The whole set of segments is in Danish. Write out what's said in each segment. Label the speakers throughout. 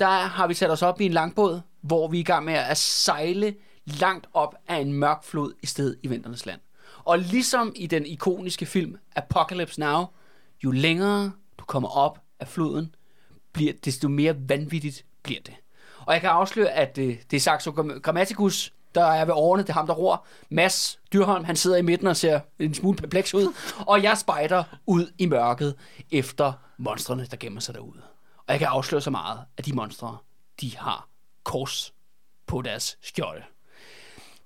Speaker 1: der har vi sat os op i en langbåd, hvor vi er i gang med at sejle langt op af en mørk flod i stedet i Vinternes Land. Og ligesom i den ikoniske film Apocalypse Now, jo længere du kommer op af floden, bliver, desto mere vanvittigt bliver det. Og jeg kan afsløre, at det, det er Saxo Grammaticus, der er ved årene, det er ham, der ror. Mads Dyrholm, han sidder i midten og ser en smule perpleks ud. Og jeg spejder ud i mørket efter monstrene, der gemmer sig derude. Og jeg kan afsløre så meget, at de monstre, de har kors på deres skjolde.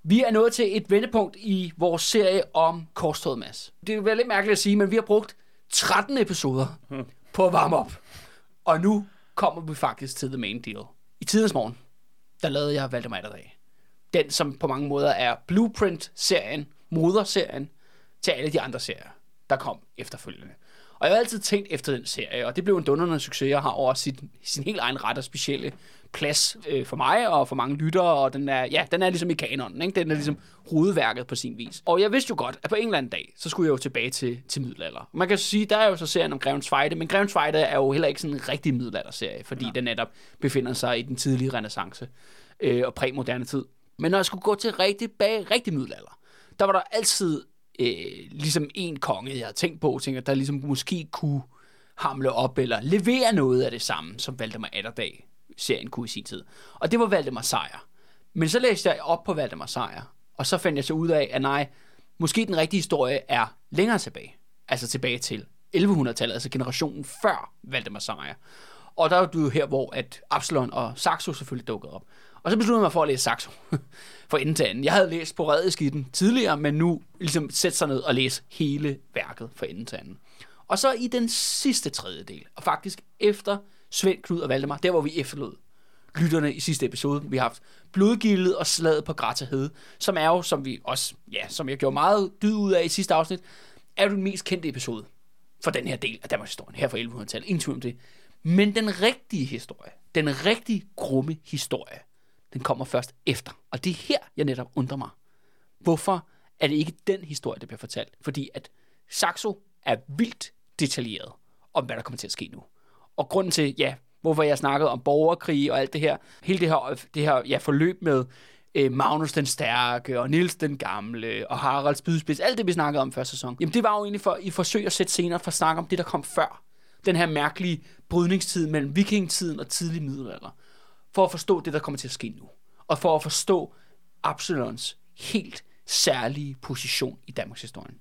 Speaker 1: Vi er nået til et vendepunkt i vores serie om korstået, Mads. Det er lidt mærkeligt at sige, men vi har brugt 13 episoder på at varme op. Og nu kommer vi faktisk til the main deal. I tidens morgen, der lavede jeg Valdemar Atterdag. Den, som på mange måder er Blueprint-serien, moderserien, til alle de andre serier, der kom efterfølgende. Og jeg har altid tænkt efter den serie, og det blev en dundrende succes. Jeg har over sin, sin helt egen ret og specielle plads øh, for mig og for mange lyttere, og den er, ja, den er ligesom i kanonen, ikke? den er ligesom hovedværket på sin vis. Og jeg vidste jo godt, at på en eller anden dag, så skulle jeg jo tilbage til, til middelalder. Man kan sige, der er jo så serien om Grevens Fejde, men Grevens Fejde er jo heller ikke sådan en rigtig middelalderserie, fordi ja. den netop befinder sig i den tidlige renaissance øh, og præmoderne tid. Men når jeg skulle gå til rigtig bag rigtig middelalder, der var der altid øh, ligesom en konge, jeg havde tænkt på, tænker, der ligesom måske kunne hamle op eller levere noget af det samme, som Valdemar Atterdag serien kunne i sin tid. Og det var Valdemar Sejr. Men så læste jeg op på Valdemar Sejr, og så fandt jeg så ud af, at nej, måske den rigtige historie er længere tilbage. Altså tilbage til 1100-tallet, altså generationen før Valdemar Sejr. Og der er du jo her, hvor at Absalon og Saxo selvfølgelig dukkede op. Og så besluttede jeg mig for at læse Saxo for enden til anden. Jeg havde læst på i den tidligere, men nu ligesom sætte sig ned og læse hele værket for enden til anden. Og så i den sidste tredjedel, og faktisk efter Svend, Knud og Valdemar, der hvor vi efterlod lytterne i sidste episode. Vi har haft blodgildet og slaget på Gratahed, som er jo, som vi også, ja, som jeg gjorde meget dyd ud af i sidste afsnit, er jo den mest kendte episode for den her del af Danmarks historie, her fra 1100-tallet. Ingen tvivl om det. Men den rigtige historie, den rigtig grumme historie, den kommer først efter. Og det er her, jeg netop undrer mig. Hvorfor er det ikke den historie, der bliver fortalt? Fordi at Saxo er vildt detaljeret om, hvad der kommer til at ske nu. Og grunden til, ja, hvorfor jeg snakkede om borgerkrig og alt det her, hele det her, det her ja, forløb med øh, Magnus den Stærke, og Nils den Gamle, og Harald Spydspids, alt det, vi snakkede om første sæson, jamen det var jo egentlig for, i forsøg at sætte senere for at snakke om det, der kom før. Den her mærkelige brydningstid mellem vikingetiden og tidlig middelalder. For at forstå det, der kommer til at ske nu. Og for at forstå Absalons helt særlige position i Danmarks historie.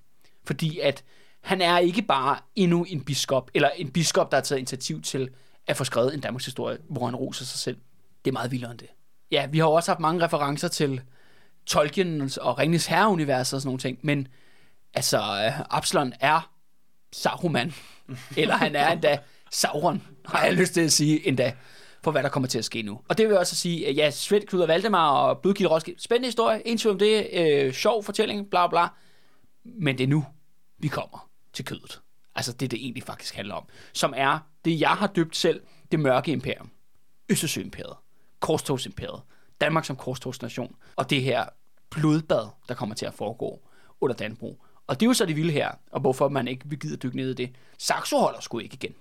Speaker 1: Fordi at han er ikke bare endnu en biskop, eller en biskop, der har taget initiativ til at få skrevet en Danmarks historie, hvor han roser sig selv. Det er meget vildere end det. Ja, vi har også haft mange referencer til Tolkien og Ringnes Herre-universet og sådan nogle ting, men altså, uh, Absalon er Saruman, eller han er endda Sauron, har jeg lyst til at sige endda, for hvad der kommer til at ske nu. Og det vil også sige, at ja, Svend, Knud og Valdemar og Blodkilde Roskilde, spændende historie, en om det, øh, sjov fortælling, bla bla, men det er nu, vi kommer til kødet. Altså det, det egentlig faktisk handler om. Som er det, jeg har døbt selv, det mørke imperium. Østersøimperiet. Korstogsimperiet. Danmark som korstogsnation. Og det her blodbad, der kommer til at foregå under Danbro. Og det er jo så det vilde her, og hvorfor man ikke vil gide at dykke ned i det. Saxo holder sgu ikke igen,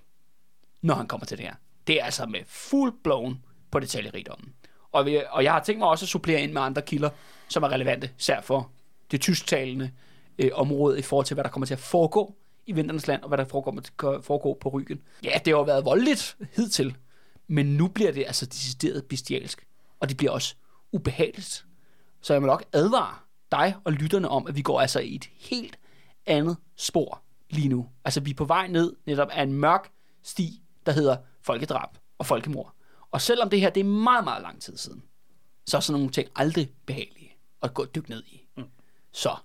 Speaker 1: når han kommer til det her. Det er altså med full blown på detaljerigdommen. Og, vi, og jeg har tænkt mig også at supplere ind med andre kilder, som er relevante, især for det tysktalende øh, område i forhold til, hvad der kommer til at foregå i Vinternes Land, og hvad der foregår, foregår på ryggen. Ja, det har jo været voldeligt hidtil, men nu bliver det altså decideret bestialsk, og det bliver også ubehageligt. Så jeg må nok advare dig og lytterne om, at vi går altså i et helt andet spor lige nu. Altså vi er på vej ned netop af en mørk sti, der hedder folkedrab og folkemord. Og selvom det her det er meget, meget lang tid siden, så er sådan nogle ting aldrig behagelige at gå dykke ned i. Mm. Så,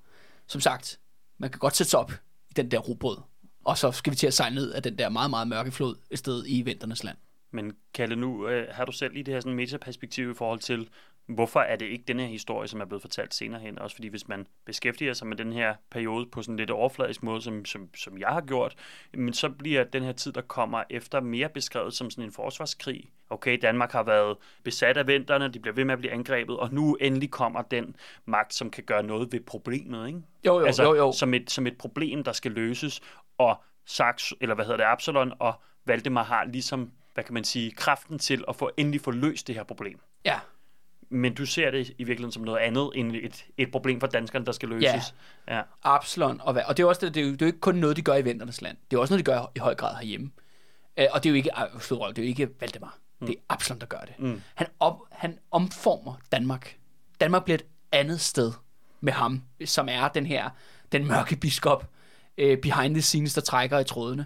Speaker 1: som sagt, man kan godt sætte sig op den der robåd. Og så skal vi til at sejle ned af den der meget, meget mørke flod et sted i Vinternes land.
Speaker 2: Men Kalle, nu øh, har du selv lige det her sådan metaperspektiv i forhold til, hvorfor er det ikke den her historie, som er blevet fortalt senere hen? Også fordi hvis man beskæftiger sig med den her periode på sådan lidt overfladisk måde, som, som, som jeg har gjort, men så bliver den her tid, der kommer efter, mere beskrevet som sådan en forsvarskrig. Okay, Danmark har været besat af venterne, de bliver ved med at blive angrebet, og nu endelig kommer den magt, som kan gøre noget ved problemet, ikke?
Speaker 1: Jo, jo,
Speaker 2: altså,
Speaker 1: jo, jo.
Speaker 2: Som, et, som et problem, der skal løses, og Sax, eller hvad hedder det, Absalon og Valdemar har ligesom, hvad kan man sige, kraften til at få endelig få løst det her problem.
Speaker 1: Ja.
Speaker 2: Men du ser det i virkeligheden som noget andet end et, et problem for danskerne, der skal løses.
Speaker 1: Ja.
Speaker 2: ja.
Speaker 1: Absalon og hvad. Og det er også det, det, er jo, det er jo ikke kun noget, de gør i venternes land. Det er også noget, de gør i høj grad herhjemme. Uh, og det er jo ikke, uh, det er jo ikke Valdemar. Mm. Det er Absalon, der gør det. Mm. Han, op, han omformer Danmark. Danmark bliver et andet sted med ham, som er den her, den mørke biskop, uh, behind the scenes, der trækker i trådene.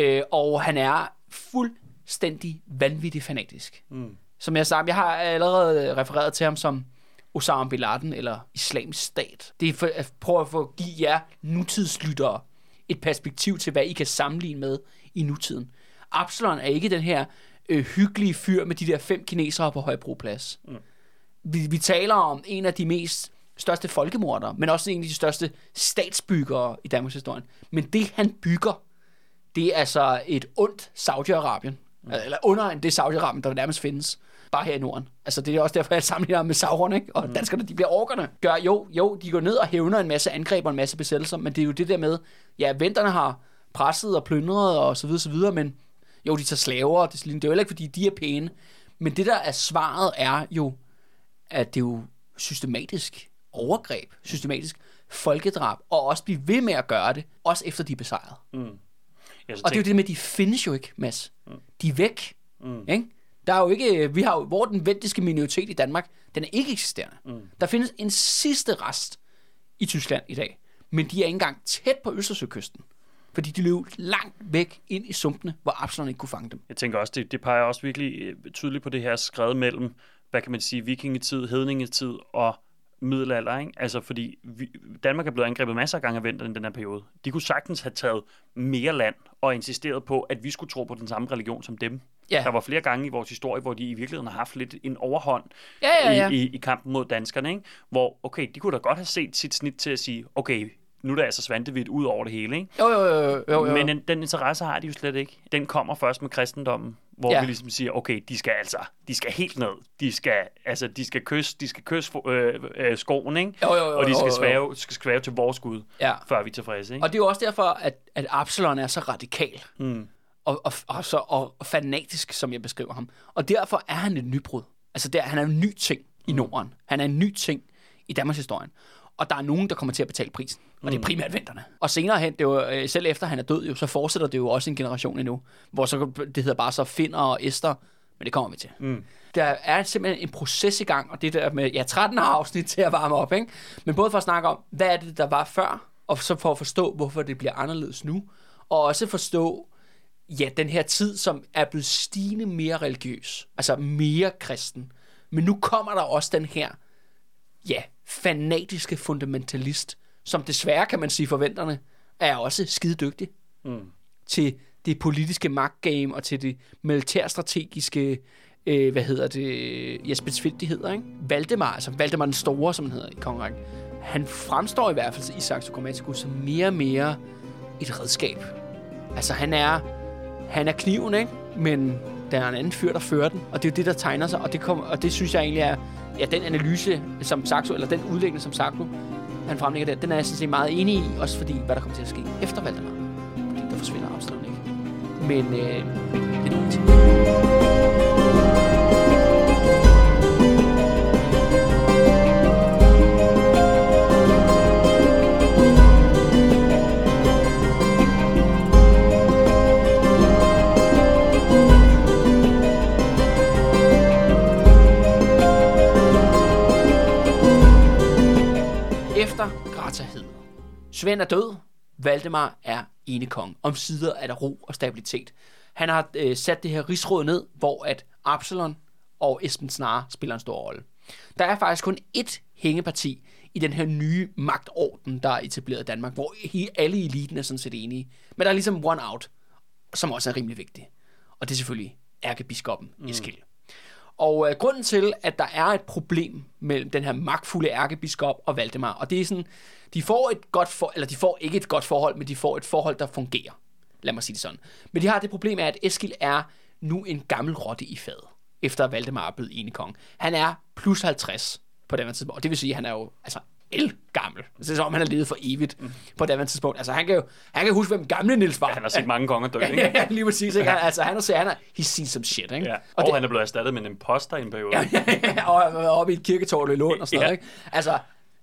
Speaker 1: Uh, og han er fuldstændig vanvittig fanatisk. Mm. Som jeg sagde, jeg har allerede refereret til ham som Osama Bin Laden eller Islamisk Stat. Det er for at prøve at få give jer nutidslyttere et perspektiv til, hvad I kan sammenligne med i nutiden. Absalon er ikke den her øh, hyggelige fyr med de der fem kinesere på Højbroplads. Mm. Vi, vi taler om en af de mest største folkemordere, men også en af de største statsbyggere i Danmarks historie. Men det, han bygger, det er altså et ondt Saudi-Arabien. Mm. Eller under end det Saudi-Arabien, der nærmest findes bare her i Norden. Altså, det er også derfor, jeg sammenligner med Sauron, ikke? Og mm. danskerne, de bliver orkerne. Gør, jo, jo, de går ned og hævner en masse angreb og en masse besættelser, men det er jo det der med, ja, venterne har presset og plyndret og så videre, så videre, men jo, de tager slaver, og det, det er jo heller ikke, fordi de er pæne. Men det der er svaret er jo, at det er jo systematisk overgreb, systematisk folkedrab, og også blive ved med at gøre det, også efter de er besejret. Mm. og det er jo det med, at de findes jo ikke, Mads. Mm. De er væk. Mm. Ikke? Der er jo ikke, vi har jo, hvor den vendiske minoritet i Danmark, den er ikke eksisterende. Mm. Der findes en sidste rest i Tyskland i dag, men de er ikke engang tæt på Østersøkysten. Fordi de løb langt væk ind i sumpene, hvor Absalon ikke kunne fange dem.
Speaker 2: Jeg tænker også, det, det peger også virkelig øh, tydeligt på det her skred mellem, hvad kan man sige, vikingetid, hedningetid og middelalder, ikke? Altså, fordi vi, Danmark er blevet angrebet masser af gange af vinteren i den her periode. De kunne sagtens have taget mere land og insisteret på, at vi skulle tro på den samme religion som dem. Ja. Der var flere gange i vores historie, hvor de i virkeligheden har haft lidt en overhånd
Speaker 1: ja, ja, ja.
Speaker 2: I, i, i kampen mod danskerne, ikke? Hvor, okay, de kunne da godt have set sit snit til at sige, okay, nu er der altså Svantevidt ud over det hele, ikke?
Speaker 1: Jo, jo, jo. jo, jo.
Speaker 2: Men den, den interesse har de jo slet ikke. Den kommer først med kristendommen, hvor ja. vi ligesom siger, okay, de skal altså, de skal helt ned. De skal, altså, de skal kysse, de skal kysse øh, øh, skoen, ikke?
Speaker 1: Jo, jo, jo,
Speaker 2: og de skal
Speaker 1: svæve,
Speaker 2: skal svæve til vores Gud, ja. før vi er tilfredse, ikke?
Speaker 1: Og det er jo også derfor, at, at Absalon er så radikal. Mm. Og, og, og, så, og, og fanatisk, som jeg beskriver ham. Og derfor er han et nybrud. Altså, der, han er en ny ting i Norden. Han er en ny ting i Danmarks historien og der er nogen, der kommer til at betale prisen. Og det er mm. primært venterne. Og senere hen, det var, øh, selv efter han er død, jo, så fortsætter det jo også en generation endnu, hvor så, det hedder bare så Finder og Esther, men det kommer vi til. Mm. Der er simpelthen en proces i gang, og det der med, ja, 13 afsnit til at varme op, ikke? Men både for at snakke om, hvad er det, der var før, og så for at forstå, hvorfor det bliver anderledes nu, og også forstå, ja, den her tid, som er blevet stigende mere religiøs, altså mere kristen. Men nu kommer der også den her, ja, fanatiske fundamentalist, som desværre, kan man sige, forventerne, er også skide dygtig mm. til det politiske magtgame og til det militærstrategiske, øh, hvad hedder det, ja, specifikke ikke? Valdemar, altså Valdemar den Store, som han hedder i kongerækken, han fremstår i hvert fald i Saxo Grammaticus som mere og mere et redskab. Altså han er, han er kniven, ikke? Men der er en anden fyr, der fører den, og det er jo det, der tegner sig, og det, kom, og det synes jeg egentlig er ja, den analyse, som Saxo, eller den udlægning, som Saxo, han fremlægger der, den er jeg sådan set meget enig i, også fordi, hvad der kommer til at ske efter Valdemar. Fordi der forsvinder Absalon ikke. Men øh, det er noget Svend er død. Valdemar er enekong. Om sider er der ro og stabilitet. Han har øh, sat det her rigsråd ned, hvor at Absalon og Esben Snare spiller en stor rolle. Der er faktisk kun ét hængeparti i den her nye magtorden, der er etableret i Danmark, hvor alle eliten er sådan set enige. Men der er ligesom one out, som også er rimelig vigtig. Og det er selvfølgelig ærkebiskoppen mm. Eskil. Og øh, grunden til, at der er et problem mellem den her magtfulde ærkebiskop og Valdemar, og det er sådan, de får et godt for, eller de får ikke et godt forhold, men de får et forhold, der fungerer. Lad mig sige det sådan. Men de har det problem af, at Eskil er nu en gammel rotte i fadet, efter Valdemar er blevet enekong. Han er plus 50 på den tidspunkt, og det vil sige, at han er jo altså el gammel. Det er som om, han har levet for evigt mm. på det tidspunkt. Altså, han kan jo han kan huske, hvem gamle Nils var. Ja,
Speaker 2: han har set mange konger dø, ikke?
Speaker 1: ja, lige præcis. Ikke? Altså, han har set, han har, he's seen some shit, ikke? Ja.
Speaker 2: Og, og det, han er blevet erstattet med en imposter i en periode.
Speaker 1: ja, og oppe i et kirketårn i Lund og sådan ja. noget, ikke? Altså,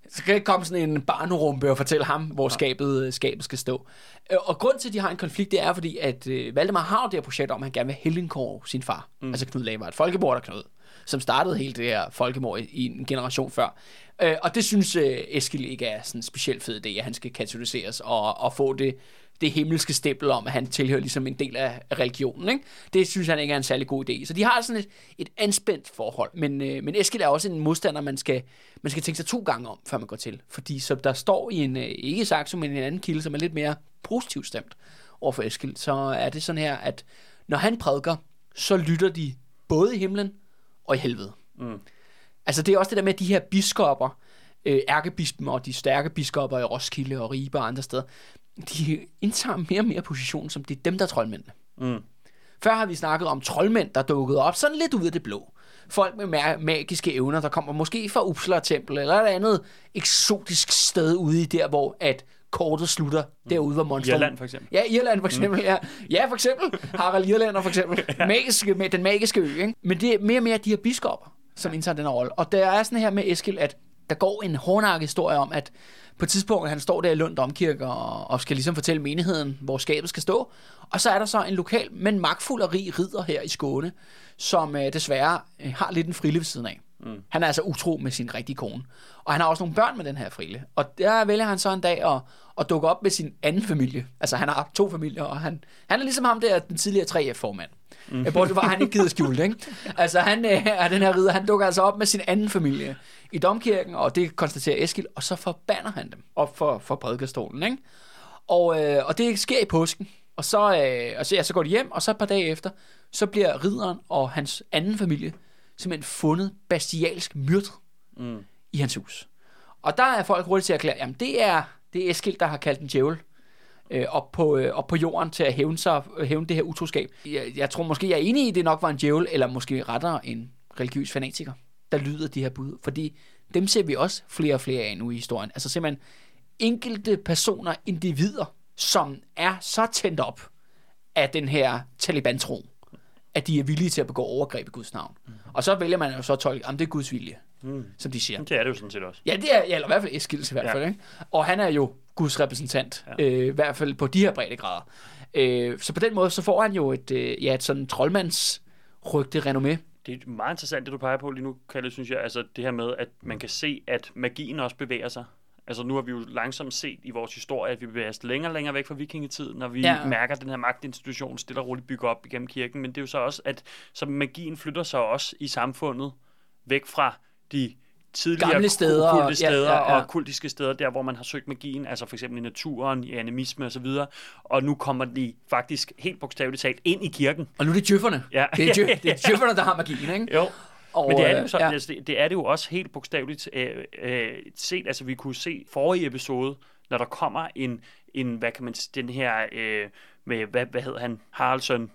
Speaker 1: så kan ikke komme sådan en barnerumpe og fortælle ham, hvor skabet, skabet skal stå. Øh, og grund til, at de har en konflikt, det er fordi, at uh, Valdemar har det her projekt om, at han gerne vil helgenkåre sin far. Mm. Altså Knud Lavard, folkemorder Knud, som startede hele det her folkemord i, i en generation før. Øh, og det synes øh, Eskil ikke er sådan en specielt fed idé, at han skal katoliseres og, og få det det himmelske stempel om, at han tilhører ligesom en del af religionen. Ikke? Det synes han ikke er en særlig god idé. Så de har sådan et, et anspændt forhold. Men, øh, men Eskil er også en modstander, man skal, man skal tænke sig to gange om, før man går til. Fordi som der står i en, øh, ikke Saxo, men en anden kilde, som er lidt mere positivt stemt over for Eskild, så er det sådan her, at når han prædiker, så lytter de både i himlen og i helvede. Mm. Altså det er også det der med, at de her biskopper, øh, ærkebispen og de stærke biskopper i Roskilde og Ribe og andre steder, de indtager mere og mere position, som det er dem, der er troldmændene. Mm. Før har vi snakket om troldmænd, der dukkede op sådan lidt ud af det blå. Folk med ma- magiske evner, der kommer måske fra Uppsala Tempel, eller et andet eksotisk sted ude i der, hvor at kortet slutter, mm. derude hvor monster...
Speaker 2: Irland for eksempel.
Speaker 1: Ja, Irland for eksempel, mm. ja. Ja, for eksempel. Harald Irlander for eksempel. ja. magiske, med den magiske ø, ikke? Men det er mere og mere de her biskopper, som indtager den her rolle. Og der er sådan her med Eskil, at der går en hårdnakket historie om, at på et tidspunkt, han står der i Lund Domkirke og, og skal ligesom fortælle menigheden, hvor skabet skal stå. Og så er der så en lokal, men magtfuld og rig ridder her i Skåne, som øh, desværre øh, har lidt en frille ved siden af. Mm. Han er altså utro med sin rigtige kone. Og han har også nogle børn med den her frille. Og der vælger han så en dag at, at dukke op med sin anden familie. Altså han har to familier, og han, han er ligesom ham der, den tidligere 3F-formand. Mm. Bortset fra, han ikke gider skjult, ikke? Altså han øh, er den her ridder, han dukker altså op med sin anden familie i domkirken, og det konstaterer Eskil, og så forbander han dem op for, for prædikestolen, ikke? Og, øh, og det sker i påsken. Og så, øh, og så, ja, så går de hjem, og så et par dage efter, så bliver ridderen og hans anden familie simpelthen fundet bestialsk myrdet mm. i hans hus. Og der er folk hurtigt til at erklære, jamen det er, det er Eskild, der har kaldt en djævel øh, op, på, øh, op på jorden til at hævne, sig, hævne det her utroskab. Jeg, jeg tror måske, jeg er enig i, at det nok var en djævel, eller måske rettere en religiøs fanatiker, der lyder de her bud. Fordi dem ser vi også flere og flere af nu i historien. Altså simpelthen enkelte personer, individer, som er så tændt op af den her Taliban-tro, at de er villige til at begå overgreb i Guds navn. Mm. Og så vælger man jo så at tolke, at det er Guds vilje, mm. som de siger.
Speaker 2: Det er det jo sådan set også.
Speaker 1: Ja, det er, ja, eller i hvert fald Eskils i hvert fald. Ja. Ikke? Og han er jo Guds repræsentant, ja. øh, i hvert fald på de her breddegrader. Øh, så på den måde, så får han jo et, øh, ja, et sådan troldmands rygte renommé.
Speaker 2: Det er meget interessant, det du peger på lige nu, Kalle, synes jeg. Altså det her med, at man kan se, at magien også bevæger sig. Altså nu har vi jo langsomt set i vores historie, at vi bevæger os længere og længere væk fra vikingetiden, når vi ja. mærker, at den her magtinstitution stille og roligt bygger op igennem kirken. Men det er jo så også, at så magien flytter sig også i samfundet væk fra de tidligere
Speaker 1: Gamle steder,
Speaker 2: kulte steder ja, ja, ja. og kultiske steder, der hvor man har søgt magien, altså for eksempel i naturen, i animisme og så videre, og nu kommer de faktisk helt bogstaveligt talt ind i kirken.
Speaker 1: Og nu er det djøfferne. Ja. Er, det er djøfferne, der har magien, ikke?
Speaker 2: Jo. Og, Men det er, det, jo sådan, ja. altså, det, det er det jo også helt bogstaveligt øh, øh, set, altså vi kunne se forrige episode, når der kommer en, en hvad kan man den her, øh, med, hvad, hvad hedder han, Haraldsson,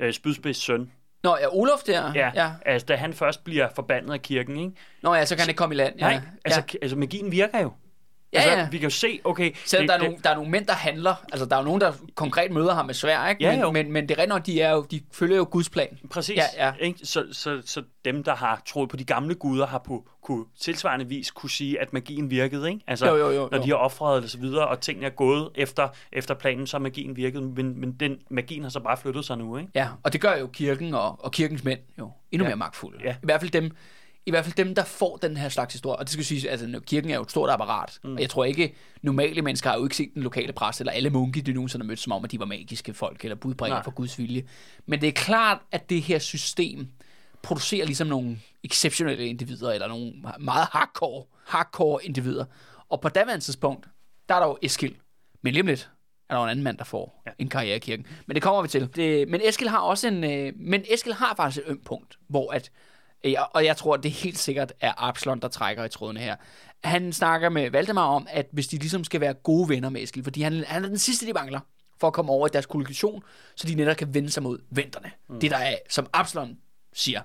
Speaker 2: øh, Spydspids søn,
Speaker 1: Nå, ja, Olof der.
Speaker 2: Ja, ja, altså da han først bliver forbandet af kirken, ikke?
Speaker 1: Nå ja, så kan han ikke komme i land. Ja.
Speaker 2: Nej, altså, ja. altså magien virker jo.
Speaker 1: Ja,
Speaker 2: altså,
Speaker 1: ja.
Speaker 2: Vi kan jo se, okay...
Speaker 1: Selvom det, der, er det, nogle, der er nogle mænd, der handler. Altså, der er jo nogen, der konkret møder ham med svær, ikke?
Speaker 2: Ja,
Speaker 1: men, men, men det er rent de, er jo, de følger jo Guds plan.
Speaker 2: Præcis. Ja, ja. Ikke? Så, så, så dem, der har troet på de gamle guder, har på kunne tilsvarende vis kunne sige, at magien virkede, ikke? Altså,
Speaker 1: jo, jo, jo,
Speaker 2: når de har offret og så videre, og tingene er gået efter, efter planen, så har magien virket, men, men den magien har så bare flyttet sig nu, ikke?
Speaker 1: Ja, og det gør jo kirken og, og kirkens mænd jo endnu ja. mere magtfulde. Ja. I hvert fald dem, i hvert fald dem, der får den her slags historie. Og det skal sige, altså kirken er jo et stort apparat. Mm. Og jeg tror ikke, normale mennesker har jo ikke set den lokale præst, eller alle munke, de nogensinde har mødt, som om, at de var magiske folk, eller budbringer for Guds vilje. Men det er klart, at det her system producerer ligesom nogle exceptionelle individer, eller nogle meget hardcore, hardcore individer. Og på daværende tidspunkt, der er der jo Eskild. Men lige om lidt, er der en anden mand, der får ja. en karriere i kirken. Men det kommer vi til. Det, men Eskil har også en... Øh, men Eskil har faktisk et ømt punkt, hvor at... Og jeg tror, det helt sikkert er Absalon, der trækker i trådene her. Han snakker med Valdemar om, at hvis de ligesom skal være gode venner med Eskil, fordi han, han er den sidste, de mangler for at komme over i deres kollegation, så de netop kan vende sig mod venterne. Mm. Det der er, som Absalon siger,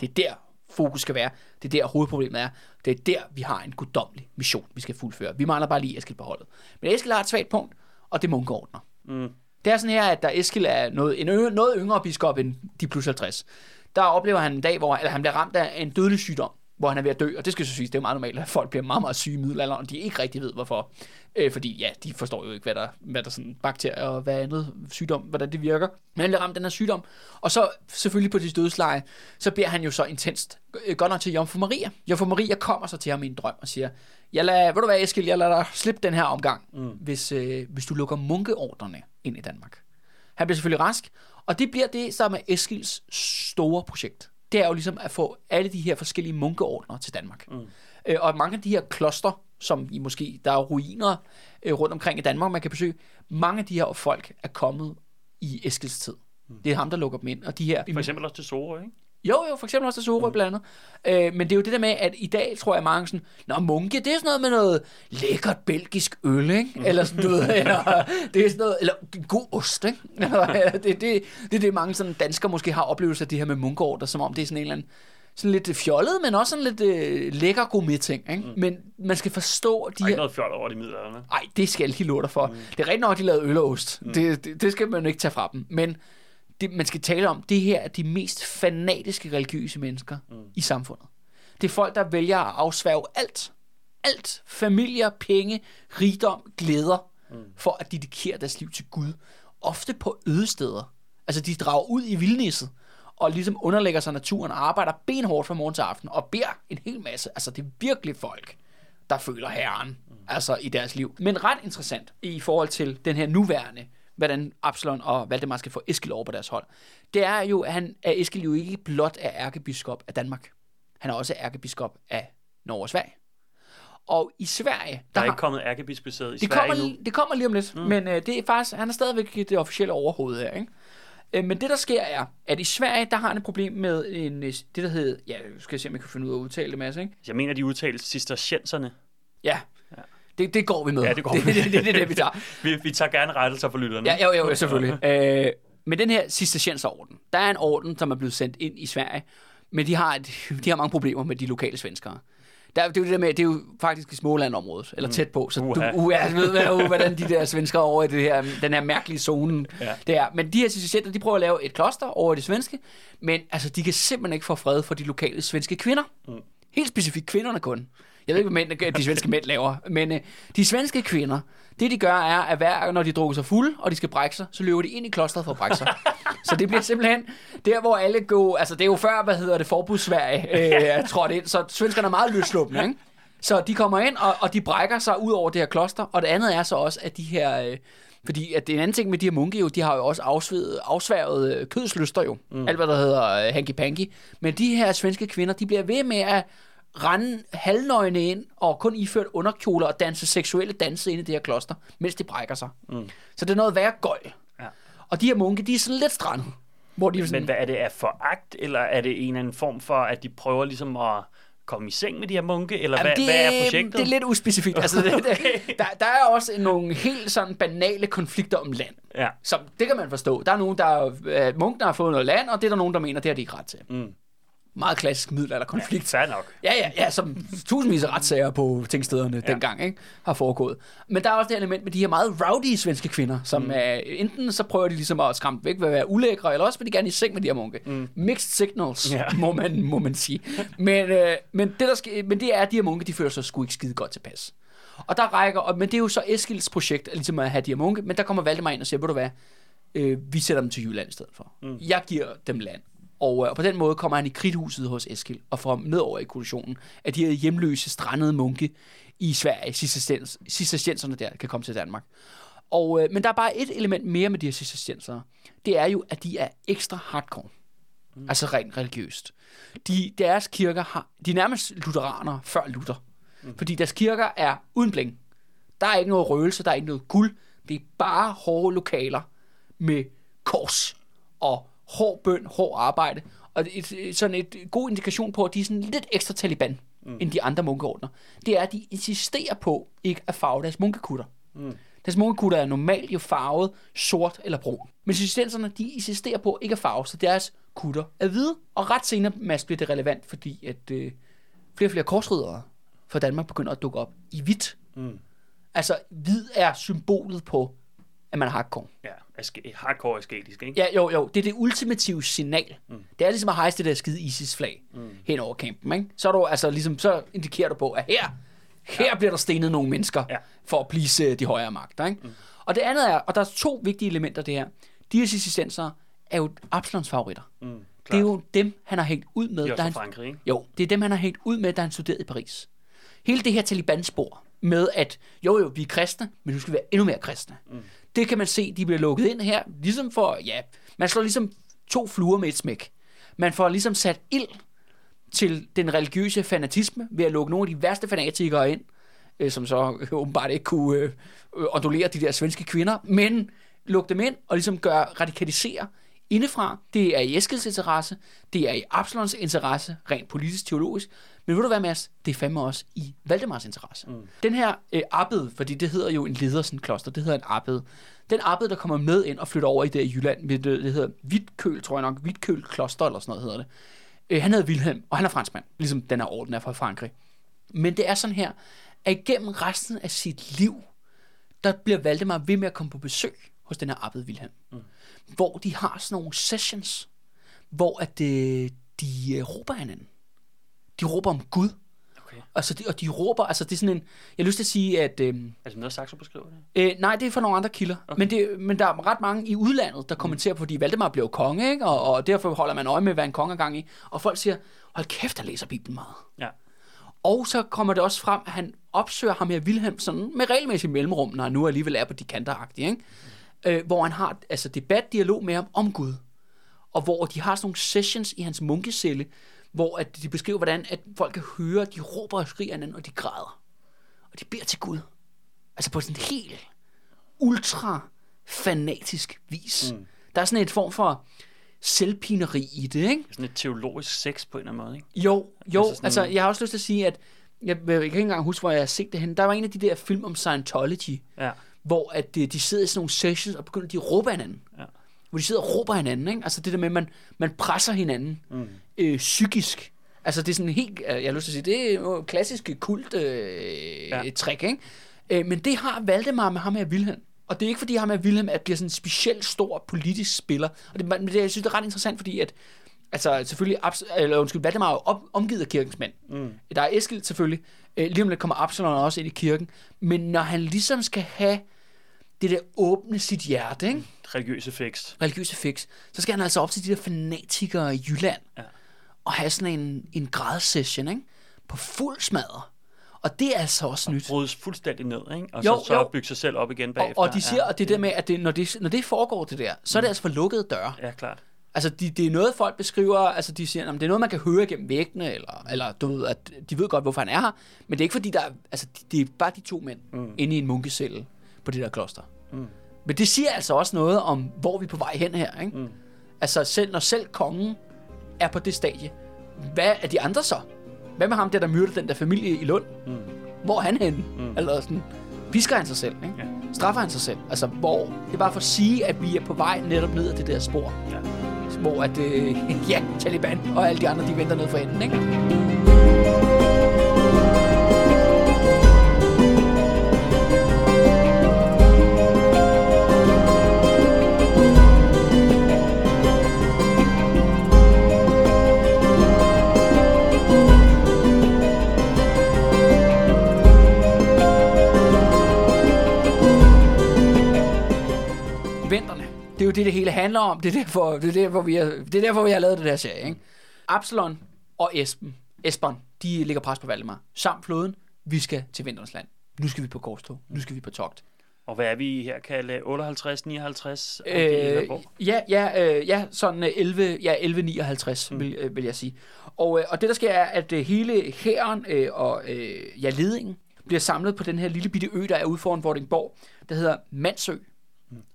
Speaker 1: det er der fokus skal være. Det er der hovedproblemet er. Det er der, vi har en guddommelig mission, vi skal fuldføre. Vi mangler bare lige Eskil på holdet. Men Eskil har et svagt punkt, og det er munkeordner. Mm. Det er sådan her, at der Eskil er noget, en ø- noget yngre biskop end de plus 50, der oplever han en dag, hvor eller han bliver ramt af en dødelig sygdom, hvor han er ved at dø. Og det skal så sige, det er meget normalt, at folk bliver meget, meget syge i middelalderen, og de ikke rigtig ved, hvorfor. Øh, fordi ja, de forstår jo ikke, hvad der, hvad der sådan bakterier og hvad andet sygdom, hvordan det virker. Men han bliver ramt af den her sygdom. Og så selvfølgelig på dit dødsleje, så beder han jo så intenst, øh, godt nok til Jomfru Maria. Jomfru Maria kommer så til ham i en drøm og siger, jeg lader, ved du hvad, Eskild, jeg lader dig slippe den her omgang, mm. hvis, øh, hvis du lukker munkeorderne ind i Danmark. Han bliver selvfølgelig rask, og det bliver det, som er Eskils store projekt. Det er jo ligesom at få alle de her forskellige munkeordner til Danmark. Mm. Øh, og mange af de her kloster, som I måske, der er ruiner øh, rundt omkring i Danmark, man kan besøge, mange af de her folk er kommet i Eskils tid. Mm. Det er ham, der lukker dem ind. Og de her,
Speaker 2: For eksempel også til Sorø, ikke?
Speaker 1: Jo, jo, for eksempel også Sorø mm. blandt andet. Øh, men det er jo det der med, at i dag tror jeg mange sådan, Nå, munke, det er sådan noget med noget lækkert belgisk øl, ikke? Mm. Eller sådan noget, eller, det er sådan noget, eller god ost, ikke? det, det, det, det er det, mange sådan danskere måske har oplevelser af det her med munkeorder, som om det er sådan en eller anden sådan lidt fjollet, men også sådan lidt øh, lækker gourmet-ting. Ikke? Mm. Men man skal forstå... De
Speaker 2: der er ikke noget fjol over de middelalderne.
Speaker 1: Nej, det skal jeg lige dig for. Mm. Det er rigtigt nok, de lavede øl og ost. Mm. Det, det, det skal man jo ikke tage fra dem. Men det, man skal tale om, det her er de mest fanatiske religiøse mennesker mm. i samfundet. Det er folk, der vælger at afsværge alt. Alt. Familier, penge, rigdom, glæder, mm. for at dedikere deres liv til Gud. Ofte på ødesteder. Altså, de drager ud i vildnisset og ligesom underlægger sig naturen og arbejder benhårdt fra morgen til aften og beder en hel masse. Altså, det er virkelig folk, der føler herren mm. altså i deres liv. Men ret interessant i forhold til den her nuværende hvordan Absalon og Valdemar skal få Eskil over på deres hold, det er jo, at, han, at Eskil jo ikke blot er ærkebiskop af Danmark. Han er også ærkebiskop af Norge og Sverige. Og i Sverige... Der,
Speaker 2: der er har, ikke kommet ærkebispesædet i
Speaker 1: det
Speaker 2: Sverige
Speaker 1: kommer,
Speaker 2: nu.
Speaker 1: Det kommer lige om lidt, mm. men øh, det er faktisk, han er stadigvæk det officielle overhoved her, ikke? Øh, men det, der sker, er, at i Sverige, der har han et problem med en, øh, det, der hedder... Ja, skal jeg se, om jeg kan finde ud af at udtale det, Mads, ikke?
Speaker 2: Jeg mener, de udtales cistercienserne.
Speaker 1: Ja, det, det går vi med.
Speaker 2: Ja, det går
Speaker 1: det,
Speaker 2: vi.
Speaker 1: det, det, det, det, det vi tager.
Speaker 2: vi, vi tager gerne rettelser for lytterne.
Speaker 1: Ja, jo, jo, jo selvfølgelig. øh, men den her cistercienserorden, der er en orden, som er blevet sendt ind i Sverige, men de har, de har mange problemer med de lokale svenskere. Der, det, er jo det, der med, det er jo faktisk i Smålandområdet, eller tæt på, så du uh, ja, ved hvad, uh, hvordan de der svenskere over i det her, den her mærkelige zone ja. det er. Men de her cistercienser, de prøver at lave et kloster over det svenske, men altså, de kan simpelthen ikke få fred for de lokale svenske kvinder. Mm. Helt specifikt kvinderne kun. Jeg ved ikke, hvad mænd, de svenske mænd laver, men øh, de svenske kvinder, det de gør er, at hver, når de drukker sig fuld, og de skal brække sig, så løber de ind i klosteret for at brække sig. så det bliver simpelthen der, hvor alle går... Altså, det er jo før, hvad hedder det, forbudssverige øh, trådte ind, så svenskerne er meget løsluppende, ikke? Så de kommer ind, og, og de brækker sig ud over det her kloster, og det andet er så også, at de her... Øh, fordi at det er en anden ting med de her munke jo, de har jo også afsværet, afsværget øh, kødslyster jo. Mm. Alt hvad der hedder øh, hanky-panky. Men de her svenske kvinder, de bliver ved med at rende halvnøgne ind og kun iført underkjoler og danse seksuelle danse ind i det her kloster, mens de brækker sig. Mm. Så det er noget værre gøj. Ja. Og de her munke, de er sådan lidt strandet. Hvor de sådan,
Speaker 2: Men hvad er det af foragt, eller er det en eller anden form for, at de prøver ligesom at komme i seng med de her munke, eller hvad,
Speaker 1: det,
Speaker 2: hvad er projektet?
Speaker 1: Det er lidt uspecifikt. Altså, det, det, der, der er også nogle helt sådan banale konflikter om land. Ja. Som, det kan man forstå. Der er nogen, der er, munken, der har fået noget land, og det er der nogen, der mener, det har de ikke ret til. Mm meget klassisk middelalderkonflikt.
Speaker 2: Ja, nok.
Speaker 1: Ja, ja, ja, som tusindvis af retssager på tingstederne ja. dengang ikke, har foregået. Men der er også det element med de her meget rowdy svenske kvinder, som mm. er, enten så prøver de ligesom at skræmme væk ved at være ulækre, eller også vil de gerne i seng med de her munke. Mm. Mixed signals, ja. må, man, må man sige. Men, øh, men, det, der sker, men det er, at de her munke, de føler sig sgu ikke skide godt tilpas. Og der rækker, og, men det er jo så Eskils projekt, ligesom at have de her munke, men der kommer Valdemar ind og siger, ved du hvad, øh, vi sætter dem til Jylland i stedet for. Mm. Jeg giver dem land. Og, øh, og på den måde kommer han i kridthuset hos Eskil og får ham over i kollisionen, at de her hjemløse, strandede munke i Sverige, cistercienserne der, kan komme til Danmark. Og, øh, men der er bare et element mere med de her cisterciensere. Det er jo, at de er ekstra hardcore. Mm. Altså rent religiøst. De, deres kirker har, de er nærmest lutheraner før Luther. Mm. Fordi deres kirker er uden bling. Der er ikke noget røgelse, der er ikke noget guld, Det er bare hårde lokaler med kors og hård bøn, hård arbejde. Og et, sådan et god indikation på, at de er sådan lidt ekstra taliban, mm. end de andre munkeordner. Det er, at de insisterer på ikke at farve deres munkekutter. Mm. Deres munkekutter er normalt jo farvet sort eller brun. Men cicistenserne, de insisterer på ikke at farve, så deres kutter er hvide. Og ret senere Mads, bliver det relevant, fordi at øh, flere og flere korsridere fra Danmark begynder at dukke op i hvidt. Mm. Altså, hvid er symbolet på, at man er hardcore.
Speaker 2: Ja, aske, hardcore asketisk, ikke?
Speaker 1: Ja, jo, jo. Det er det ultimative signal. Mm. Det er ligesom at hejse det der skide ISIS-flag mm. hen over campen, ikke? Så, er du, altså, ligesom, så indikerer du på, at her, her ja. bliver der stenet nogle mennesker ja. for at blive de højere magter, ikke? Mm. Og det andet er, og der er to vigtige elementer det her. De her assistenser er jo Absalons favoritter. Mm, det er jo dem, han har hængt ud med.
Speaker 2: Det er
Speaker 1: han,
Speaker 2: Frankrig, ikke?
Speaker 1: Jo, det er dem, han har hængt ud med, da han studerede i Paris. Hele det her Taliban-spor med, at jo jo, vi er kristne, men nu skal vi være endnu mere kristne. Mm. Det kan man se, de bliver lukket ind her, ligesom for, ja, man slår ligesom to fluer med et smæk. Man får ligesom sat ild til den religiøse fanatisme ved at lukke nogle af de værste fanatikere ind, øh, som så øh, åbenbart ikke kunne øh, øh ondulere de der svenske kvinder, men lukke dem ind og ligesom gøre, radikalisere indefra. Det er i Eskils interesse, det er i Absalons interesse, rent politisk-teologisk, men ved du hvad, Mads? Det er fandme også i Valdemars interesse. Mm. Den her øh, abbed, fordi det hedder jo en Ledersen kloster, det hedder en abbed. Den abbed, der kommer med ind og flytter over i det i Jylland, det, det hedder Hvidkøl, tror jeg nok, Hvidkøl kloster eller sådan noget hedder det. Øh, han hedder Wilhelm, og han er franskmand, ligesom den her orden er fra Frankrig. Men det er sådan her, at igennem resten af sit liv, der bliver Valdemar ved med at komme på besøg hos den her abbed Wilhelm. Mm. Hvor de har sådan nogle sessions, hvor at, øh, de øh, råber hinanden. De råber om Gud. Okay. Altså, de, og de råber, altså det er sådan en, jeg har lyst til at sige, at... Øh,
Speaker 2: er det noget, Saxo beskriver det?
Speaker 1: Øh, nej, det er fra nogle andre kilder. Okay. Men, det, men der er ret mange i udlandet, der kommenterer, mm. fordi Valdemar blev konge, ikke? Og, og derfor holder man øje med, hvad en konge er gang i. Og folk siger, hold kæft, der læser Bibelen meget. Ja. Og så kommer det også frem, at han opsøger ham her Wilhelm sådan med regelmæssigt mellemrum, når han nu alligevel er på de kanter ikke? Mm. Øh, hvor han har altså debat, dialog med ham om Gud. Og hvor de har sådan nogle sessions i hans munkecelle, hvor at de beskriver, hvordan at folk kan høre, de råber og skriger hinanden, og de græder. Og de beder til Gud. Altså på sådan en helt ultra fanatisk vis. Mm. Der er sådan et form for selvpineri i det, ikke?
Speaker 2: Sådan et teologisk sex på en eller anden måde, ikke?
Speaker 1: Jo, jo. Altså, altså jeg har også lyst til at sige, at jeg, jeg kan ikke engang huske, hvor jeg har set det hen. Der var en af de der film om Scientology, ja. hvor at de, de sidder i sådan nogle sessions og begynder de at råbe hinanden. Ja hvor de sidder og råber hinanden. Ikke? Altså det der med, at man, man presser hinanden mm. øh, psykisk. Altså det er sådan helt, øh, jeg har lyst til at sige, det er klassisk kult øh, ja. trick, ikke? Øh, men det har Valdemar med ham her Wilhelm. Og det er ikke fordi ham her Wilhelm at bliver sådan en specielt stor politisk spiller. Og det, men det, jeg synes, det er ret interessant, fordi at Altså selvfølgelig, eller undskyld, Valdemar er jo op, omgivet af kirkens mænd. Mm. Der er Eskild selvfølgelig. Øh, lige om lidt kommer Absalon også ind i kirken. Men når han ligesom skal have det der åbne sit hjerte, ikke?
Speaker 2: Religiøse fix.
Speaker 1: Religiøse fix. Så skal han altså op til de der fanatikere i Jylland. Ja. Og have sådan en, en gradsession, ikke? På fuld smadre. Og det er altså også
Speaker 2: og
Speaker 1: nyt.
Speaker 2: brydes fuldstændig ned, ikke? Og jo, så, så jo. bygge sig selv op igen bagefter.
Speaker 1: Og, og de siger, ja. at det der med, at det, når, det, når det foregår det der, så er det mm. altså for lukkede døre.
Speaker 2: Ja, klart.
Speaker 1: Altså, de, det er noget, folk beskriver, altså de siger, at det er noget, man kan høre gennem væggene, eller, eller du ved, at de ved godt, hvorfor han er her, men det er ikke fordi, der er, altså, det er bare de to mænd mm. inde i en munkecelle på det der kloster. Mm. Men det siger altså også noget om, hvor vi er på vej hen her. Ikke? Mm. Altså selv når selv kongen er på det stadie, hvad er de andre så? Hvad med ham der, der myrdede den der familie i Lund? Mm. Hvor er han henne? Mm. Eller sådan, pisker han sig selv? Ikke? Ja. Straffer han sig selv? Altså hvor? Det er bare for at sige, at vi er på vej netop ned ad det der spor. Ja. Hvor at, øh, ja, Taliban og alle de andre, de venter ned for enden. Ikke? Er jo det, det hele handler om. Det er derfor, det er derfor, vi, har, det er derfor, vi har lavet det der serie. Ikke? Absalon og Esben, Esben, de ligger pres på Valdemar. Samt floden, vi skal til Vinterens land. Nu skal vi på korstog. Nu skal vi på togt.
Speaker 2: Og hvad er vi her kalde 58, 59?
Speaker 1: Øh, ja, ja, øh, ja, sådan 11, ja, 11, 59, mm. vil, øh, vil jeg sige. Og, øh, og det der sker er, at øh, hele hæren øh, og øh, ja, ledingen bliver samlet på den her lille bitte ø, der er ude foran Vordingborg, der hedder Mansø.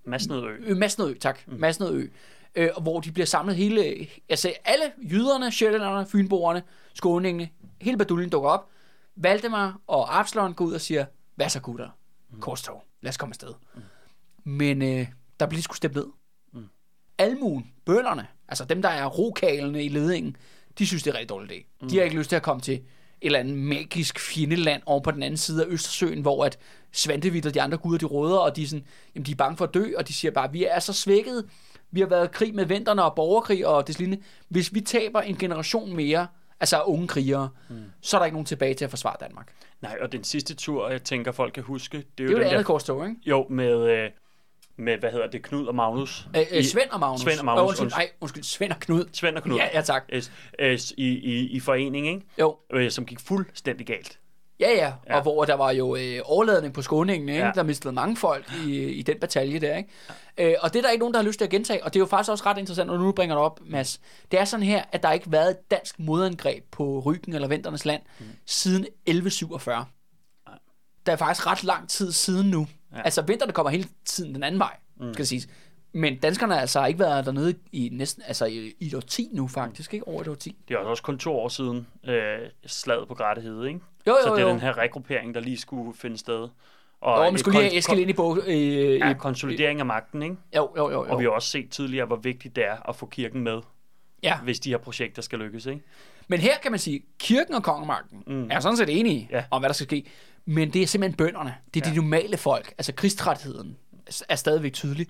Speaker 2: Masnedø.
Speaker 1: Ø, Masnedø, tak. Mm. Masnedø. Øh, og hvor de bliver samlet hele, altså alle jyderne, sjællænderne, fynboerne, skåningene, hele baduljen dukker op. Valdemar og Absalon går ud og siger, hvad så gutter? Mm. Korstog, lad os komme afsted. Mm. Men øh, der bliver sgu stemt ned. Mm. Almuen, bøllerne, altså dem, der er rokalene i ledingen, de synes, det er en rigtig dårlig idé. Mm. De har ikke lyst til at komme til eller andet magisk fjendeland over på den anden side af Østersøen, hvor at Svantevit og de andre guder, de råder, og de er, sådan, jamen, de er bange for at dø, og de siger bare, vi er så svækket, vi har været i krig med venterne og borgerkrig og det lignende. Hvis vi taber en generation mere, altså unge krigere, mm. så er der ikke nogen tilbage til at forsvare Danmark.
Speaker 2: Nej, og den sidste tur, jeg tænker, folk kan huske, det er
Speaker 1: Det
Speaker 2: jo
Speaker 1: er jo det
Speaker 2: den
Speaker 1: andet
Speaker 2: der...
Speaker 1: korstog, ikke?
Speaker 2: Jo, med, øh, med, hvad hedder det, Knud og Magnus.
Speaker 1: Øh, øh, Svend og Magnus.
Speaker 2: Svend og Magnus,
Speaker 1: Øh, undskyld, nej, undskyld, Svend og Knud.
Speaker 2: Svend og Knud.
Speaker 1: Ja, ja, tak.
Speaker 2: Øh, øh, i, i, I forening, ikke?
Speaker 1: Jo,
Speaker 2: Øh, som gik fuldstændig galt.
Speaker 1: ja, ja.
Speaker 2: Ja.
Speaker 1: Og hvor der var jo øh, overladning på skåningen, ikke?
Speaker 2: Ja.
Speaker 1: Der mistede mange folk i, i den batalje der, ikke? Øh, og det er der ikke nogen, der har lyst til at gentage. Og det er jo faktisk også ret interessant, når du nu bringer det op, Mads. Det er sådan her, at der ikke har været et dansk modangreb på Ryggen eller Venternes land mm. siden 1147. Der er faktisk ret lang tid siden nu. Ja. Altså, vinterne kommer hele tiden den anden vej, mm. skal siges. Men danskerne har altså ikke været dernede i næsten, altså i, i et årti nu faktisk, ikke? Over et årti.
Speaker 2: Det er også kun to år siden øh, slaget på Grætehede, ikke?
Speaker 1: Jo, jo,
Speaker 2: Så det er
Speaker 1: jo.
Speaker 2: den her regruppering, der lige skulle finde sted. Og
Speaker 1: Og man skulle lige have Eskild ind i bog. Øh,
Speaker 2: Ja, konsolidering af magten, ikke?
Speaker 1: Jo, jo, jo. jo.
Speaker 2: Og vi har også set tidligere, hvor vigtigt det er at få kirken med,
Speaker 1: Ja,
Speaker 2: hvis de her projekter skal lykkes, ikke?
Speaker 1: men her kan man sige, kirken og kongemagten mm. er sådan set enige
Speaker 2: Ja.
Speaker 1: om, hvad der skal ske. Men det er simpelthen bønderne. Det er ja. de normale folk. Altså krigstrætheden er stadigvæk tydelig.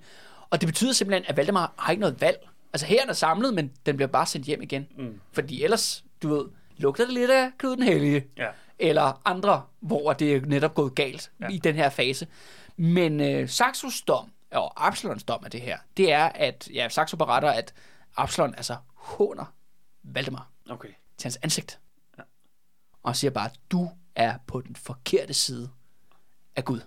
Speaker 1: Og det betyder simpelthen, at Valdemar har ikke noget valg. Altså her er samlet, men den bliver bare sendt hjem igen. Mm. Fordi ellers, du ved, lugter det lidt af Knud den Hellige.
Speaker 2: Ja.
Speaker 1: Eller andre, hvor det er netop gået galt ja.
Speaker 2: Ja.
Speaker 1: i den her fase. Men øh, Saxos dom, og Absalons dom af det her, det er, at ja, Saxo beretter, at Absalon altså håner Valdemar
Speaker 2: Okay.
Speaker 1: til hans ansigt. Ja. Og siger bare, du er på den forkerte side af Gud.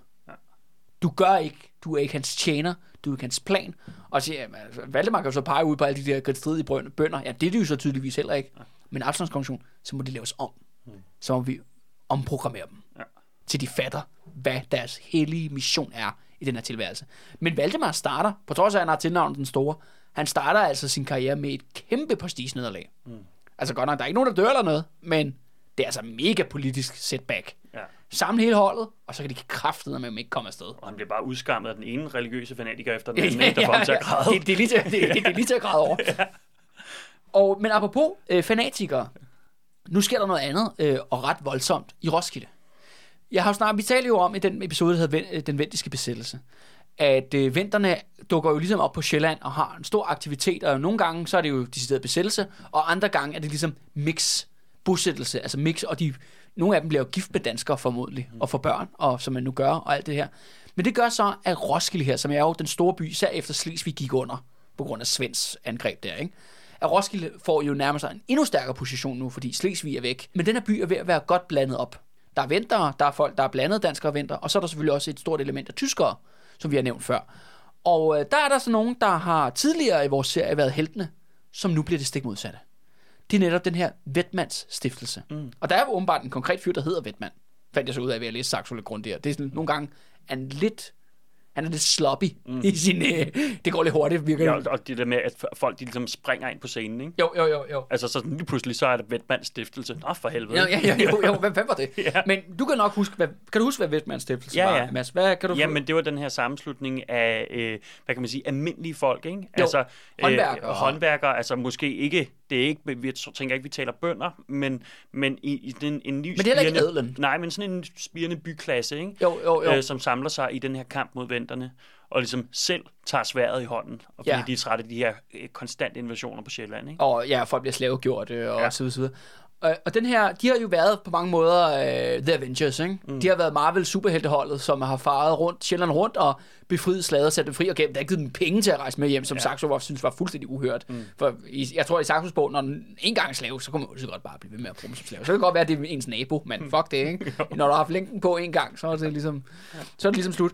Speaker 1: Du gør ikke, du er ikke hans tjener, du er ikke hans plan. Og siger, jamen, altså, Valdemar kan jo så pege ud på alle de der stridige brøn- bønder. Ja, det er det jo så tydeligvis heller ikke. Men Absalons så må det laves om. Mm. Så må vi omprogrammere dem.
Speaker 2: Ja.
Speaker 1: Til de fatter, hvad deres hellige mission er i den her tilværelse. Men Valdemar starter, på trods af, at han har tilnavnet den store, han starter altså sin karriere med et kæmpe prestige-nederlag. Mm. Altså godt nok, der er ikke nogen, der dør eller noget, men det er altså mega politisk setback.
Speaker 2: Ja.
Speaker 1: Samle hele holdet, og så kan de kraftede med, at ikke komme afsted.
Speaker 2: Og han bliver bare udskammet af den ene religiøse fanatiker efter den anden, ikke, der får ham til at græde.
Speaker 1: Det, det, er lige til, det, det, det er lige til at græde over. og, men apropos øh, fanatikere, nu sker der noget andet, øh, og ret voldsomt, i Roskilde. Jeg har jo snart, vi talte jo om i den episode, der hedder øh, Den Vendiske Besættelse, at øh, vinterne dukker jo ligesom op på Sjælland og har en stor aktivitet, og nogle gange så er det jo decideret besættelse, og andre gange er det ligesom mix bosættelse, altså mix, og de, nogle af dem bliver jo gift med danskere formodentlig, og får børn, og som man nu gør, og alt det her. Men det gør så, at Roskilde her, som er jo den store by, især efter Slesvig gik under, på grund af Svends angreb der, ikke? At Roskilde får jo nærmest en endnu stærkere position nu, fordi Slesvig er væk. Men den her by er ved at være godt blandet op. Der er ventere, der er folk, der er blandet danskere og venter, og så er der selvfølgelig også et stort element af tyskere, som vi har nævnt før. Og øh, der er der så nogen, der har tidligere i vores serie været heltene, som nu bliver det stik modsatte. Det er netop den her Vetmans stiftelse. Mm. Og der er jo åbenbart en konkret fyr, der hedder Vetman. Fandt jeg så ud af ved at læse Saxo lidt grundigere. Det er sådan, nogle gange han lidt, han er lidt sloppy mm. i sin... Øh, det går lidt hurtigt, virker
Speaker 2: Ja, og det der med, at folk de ligesom springer ind på scenen, ikke?
Speaker 1: Jo, jo, jo, jo.
Speaker 2: Altså, så sådan lige pludselig, så er det Vetmands stiftelse. Nå, for helvede.
Speaker 1: Ja, ja, ja, jo, jo, hvad, hvad var det?
Speaker 2: Ja.
Speaker 1: Men du kan nok huske, hvad, kan du huske, hvad Vetmans stiftelse
Speaker 2: Ja,
Speaker 1: var,
Speaker 2: ja.
Speaker 1: Mads? Hvad kan du
Speaker 2: Jamen, det var den her sammenslutning af, øh, hvad kan man sige, almindelige folk, ikke? Altså,
Speaker 1: håndværkere.
Speaker 2: Øh, håndværkere, altså måske ikke, det er ikke, vi tænker ikke, vi taler bønder, men, men i, i den, en ny
Speaker 1: Men det er heller ikke
Speaker 2: spirende-
Speaker 1: adelen.
Speaker 2: Nej, men sådan en spirende byklasse, ikke?
Speaker 1: Jo, jo, jo.
Speaker 2: Øh, som samler sig i den her kamp mod venterne, og ligesom selv tager sværet i hånden, og fordi
Speaker 1: Ja.
Speaker 2: de er trætte af de her øh, konstante invasioner på Sjælland, ikke?
Speaker 1: Og ja, folk bliver slavegjort øh, og ja. Så videre. Og, og den her, de har jo været på mange måder uh, The Avengers, ikke? Mm. De har været Marvel superhelteholdet, som har faret rundt, Sjælland rundt og befriet slaget og sat dem fri og gennem. Der har givet dem penge til at rejse med hjem, som ja. Saxo var, synes var fuldstændig uhørt. Mm. For i, jeg tror, i Saxos bog, når den en gang er slave, så kommer man jo så godt bare blive ved med at bruge som slave. Så kan det godt være, at det er ens nabo, men fuck det, ikke? når du har haft lænken på en gang, så er det ligesom, så er det ligesom slut.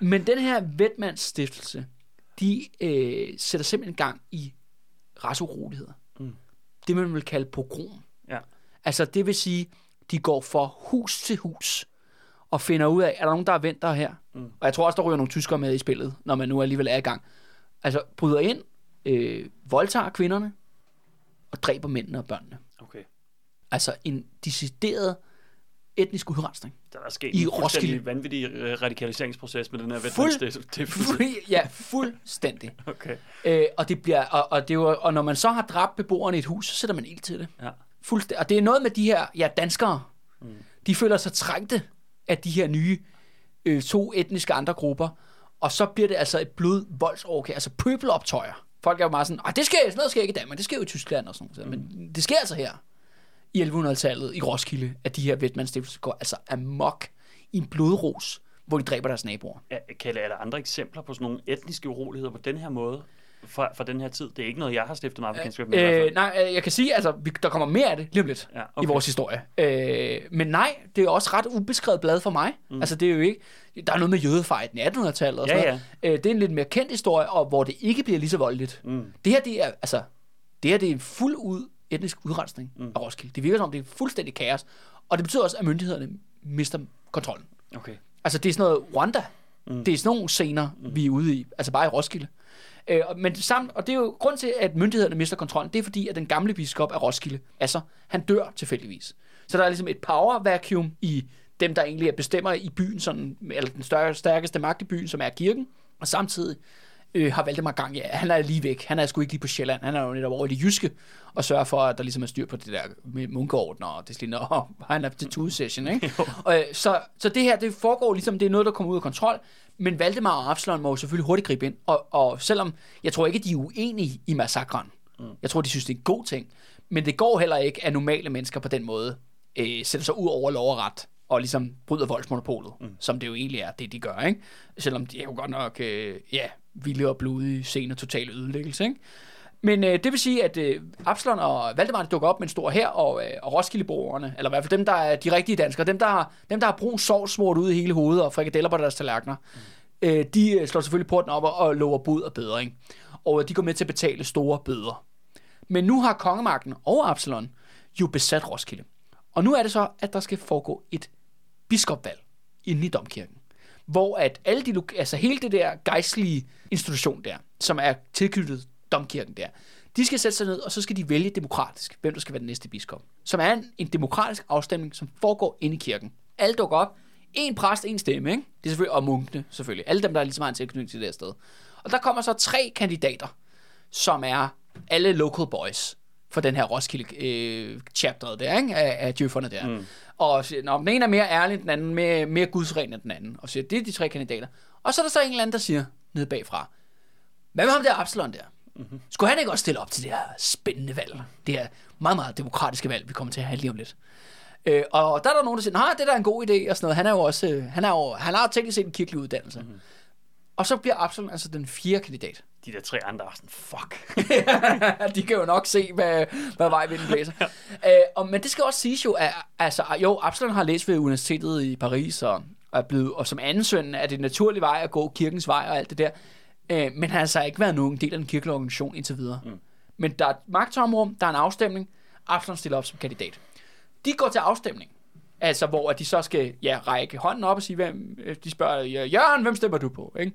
Speaker 1: Men den her Vetmans stiftelse, de øh, sætter simpelthen gang i rasuroligheder. Mm. Det man vil kalde pogrom. Altså det vil sige, de går fra hus til hus og finder ud af, er der nogen, der er vendt der her? Mm. Og jeg tror også, der ryger nogle tyskere med i spillet, når man nu alligevel er i gang. Altså, bryder ind, øh, voldtager kvinderne, og dræber mændene og børnene.
Speaker 2: Okay.
Speaker 1: Altså en decideret etnisk udrensning.
Speaker 2: Der er sket
Speaker 1: I
Speaker 2: en
Speaker 1: Roskilde.
Speaker 2: vanvittig øh, radikaliseringsproces med den her
Speaker 1: Fuld-
Speaker 2: Vietnamstiftelse.
Speaker 1: ja, fuldstændig.
Speaker 2: Okay.
Speaker 1: Øh, og, det bliver, og, og, det var, og når man så har dræbt beboerne i et hus, så sætter man ild til det.
Speaker 2: Ja.
Speaker 1: Fuldstændig. Og det er noget med de her ja, danskere. Mm. De føler sig trængte af de her nye øh, to etniske andre grupper. Og så bliver det altså et blod voldsoverkær, altså pøbeloptøjer. Folk er jo meget sådan, "Ej, det sker, sådan noget sker ikke i Danmark, det sker jo i Tyskland og sådan noget. Men det sker altså her i 1100-tallet i Roskilde, at de her Vietnamstiftelser går altså amok i en blodros, hvor de dræber deres naboer.
Speaker 2: Er, Kalle, er der andre eksempler på sådan nogle etniske uroligheder på den her måde fra, fra den her tid? Det er ikke noget, jeg har stiftet mig bekendtskab med.
Speaker 1: Øh,
Speaker 2: fald.
Speaker 1: nej, øh, jeg kan sige, altså, vi, der kommer mere af det lige om lidt
Speaker 2: Ja,
Speaker 1: okay. i vores historie. Øh, men nej, det er også ret ubeskrevet blad for mig. Mm. Altså, det er jo ikke... Der er noget med jødefejden i 1800-tallet og
Speaker 2: Ja,
Speaker 1: sådan noget. Øh, det er en lidt mere kendt historie, og hvor det ikke bliver lige så voldeligt.
Speaker 2: Mm.
Speaker 1: Det her, det er, altså, det her, det er en fuld ud etnisk udrensning mm. af Roskilde. Det virker som, det er fuldstændig kaos. Og det betyder også, at myndighederne mister kontrollen.
Speaker 2: Okay.
Speaker 1: Altså, det er sådan noget Rwanda. Mm. Det er sådan nogle scener, mm. vi er ude i. Altså bare i Roskilde. Øh, men samt, og det er jo grund til, at myndighederne mister kontrollen. Det er fordi, at den gamle biskop af Roskilde, altså, han dør tilfældigvis. Så der er ligesom et power vacuum i dem, der egentlig er bestemmer i byen, sådan, eller den større, stærkeste magt i byen, som er kirken. Og samtidig øh, har Valdemar gang, ja, han er lige væk. Han er sgu ikke lige på Sjælland. Han er jo netop over i det jyske, og sørger for, at der ligesom er styr på det der med munkeordner, og det sådan, og han er til tude-session, ikke? og, øh, så, så det her, det foregår ligesom, det er noget, der kommer ud af kontrol, men Valdemar og Absalon må jo selvfølgelig hurtigt gribe ind, og, og selvom, jeg tror ikke, de er uenige i massakren. Mm. Jeg tror, de synes, det er en god ting, men det går heller ikke, at normale mennesker på den måde øh, sætter sig ud over lov og ret, og ligesom bryder voldsmonopolet, mm. som det jo egentlig er, det de gør, ikke? Selvom de er jo godt nok, øh, ja, vilde og blodige scener, total ødelæggelse, ikke? Men øh, det vil sige, at øh, Absalon og Valdemar dukker op med en stor her, og, øh, og Roskildeboerne, eller i hvert fald dem, der er de rigtige danskere, dem, der har, dem, der har sovs smurt ud i hele hovedet og frikadeller på deres tallerkener, mm. øh, de øh, slår selvfølgelig porten op og, og lover bud og bedring. Og øh, de går med til at betale store bøder. Men nu har kongemagten og Absalon jo besat Roskilde. Og nu er det så, at der skal foregå et biskopvalg inde i domkirken. Hvor at alle de, altså hele det der gejstlige institution der, som er tilknyttet domkirken der, de skal sætte sig ned, og så skal de vælge demokratisk, hvem der skal være den næste biskop. Som er en, en demokratisk afstemning, som foregår inde i kirken. Alle dukker op. En præst, en stemme, ikke? Det er selvfølgelig, og munkene selvfølgelig. Alle dem, der er ligesom har en tilknytning til det her sted. Og der kommer så tre kandidater, som er alle local boys for den her Roskilde øh, chapteret der, ikke? Af, af djøfferne der. Mm. Og siger, Nå, den ene er mere ærlig end den anden, mere, mere gudsren end den anden. Og siger, det er de tre kandidater. Og så er der så en eller anden, der siger, nede bagfra, hvad med ham der Absalon der? Mm-hmm. Skulle han ikke også stille op til det her spændende valg? Det her meget, meget demokratiske valg, vi kommer til at have lige om lidt. Øh, og der er der nogen, der siger, nej, det der er en god idé, og sådan noget. Han er jo også, øh, han, er jo, han har teknisk set en kirkelig uddannelse. Mm-hmm. Og så bliver Absalon altså den fjerde kandidat.
Speaker 2: De der tre andre er sådan, fuck.
Speaker 1: de kan jo nok se, hvad, hvad vej vinden blæser. øh, og, men det skal også siges jo, at altså, jo, Absalon har læst ved universitetet i Paris, og, er blevet, og som anden søn er det en naturlig vej at gå kirkens vej og alt det der. Øh, men han har altså ikke været nogen del af den kirkelige organisation indtil videre. Mm. Men der er et magtomrum, der er en afstemning, Absalon stiller op som kandidat. De går til afstemning, altså hvor de så skal ja, række hånden op og sige, hvem, øh, de spørger, ja, Jørgen, hvem stemmer du på? Ikke?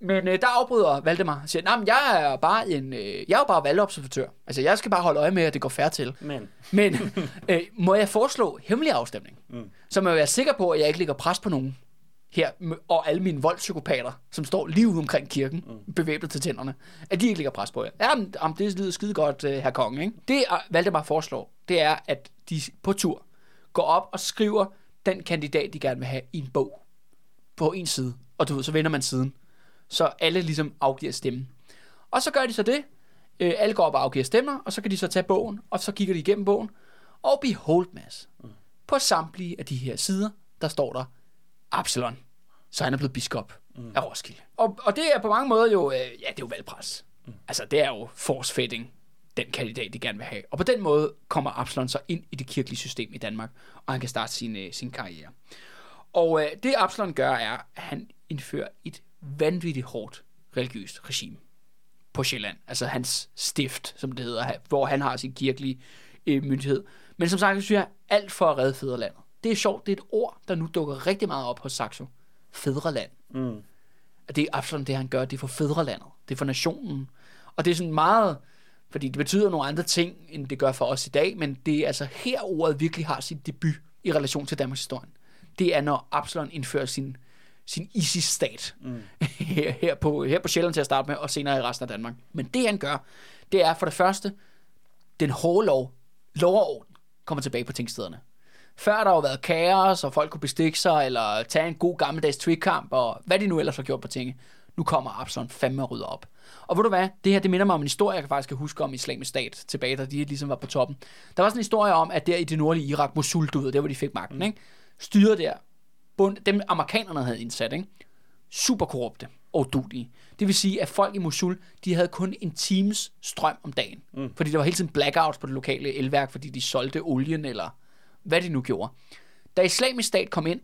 Speaker 1: Men øh, der afbryder Valdemar og siger, nej, men jeg er bare en, øh, jeg er jo bare valgobservatør. Altså, jeg skal bare holde øje med, at det går færre til.
Speaker 2: Men,
Speaker 1: Men øh, må jeg foreslå hemmelig afstemning? Mm. Så må jeg være sikker på, at jeg ikke lægger pres på nogen her, og alle mine voldspsykopater, som står lige ude omkring kirken, mm. bevæbnet til tænderne, at de ikke lægger pres på jer. Jamen, jamen det lyder skide godt, uh, herr konge. Ikke? Det, er, Valdemar foreslår, det er, at de på tur går op og skriver den kandidat, de gerne vil have i en bog på en side. Og du ved, så vender man siden. Så alle ligesom afgiver stemme. Og så gør de så det. Øh, alle går op og afgiver stemmer, og så kan de så tage bogen, og så kigger de igennem bogen. Og behold, Mads, mm. på samtlige af de her sider, der står der Absalon. Så han er blevet biskop mm. af Roskilde. Og, og det er på mange måder jo, øh, ja, det er jo valgpres. Mm. Altså, det er jo force-fitting, den kandidat, de gerne vil have. Og på den måde kommer Absalon så ind i det kirkelige system i Danmark, og han kan starte sin, øh, sin karriere. Og øh, det Absalon gør, er, at han indfører et vanvittigt hårdt religiøst regime på Sjælland. Altså hans stift, som det hedder, hvor han har sin kirkelige øh, myndighed. Men som sagt, synes jeg, alt for at redde fædrelandet. det er sjovt, det er et ord, der nu dukker rigtig meget op hos Saxo. Fædreland.
Speaker 2: Mm.
Speaker 1: Det er absolut det, han gør. Det er for fædrelandet. Det er for nationen. Og det er sådan meget... Fordi det betyder nogle andre ting, end det gør for os i dag, men det er altså her ordet virkelig har sit debut i relation til Danmarks historie. Det er, når Absalon indfører sin, sin ISIS-stat mm. her, her, på, her på Sjælland til at starte med, og senere i resten af Danmark. Men det han gør, det er for det første, den hårde lov, lov og orden, kommer tilbage på tingstederne. Før der har været kaos, og folk kunne bestikke sig, eller tage en god gammeldags trickkamp, og hvad de nu ellers har gjort på tinge. Nu kommer Absalon fandme og rydder op. Og ved du hvad, det her det minder mig om en historie, jeg kan faktisk huske om islamisk stat, tilbage da de ligesom var på toppen. Der var sådan en historie om, at der i det nordlige Irak, Mosul, du ved, der hvor de fik magten, ikke? styret der, bund, dem amerikanerne havde indsat, ikke? super korrupte og dudige. Det vil sige, at folk i Mosul, de havde kun en times strøm om dagen. Mm. Fordi der var hele tiden blackouts på det lokale elværk, fordi de solgte olien, eller hvad de nu gjorde. Da islamisk stat kom ind,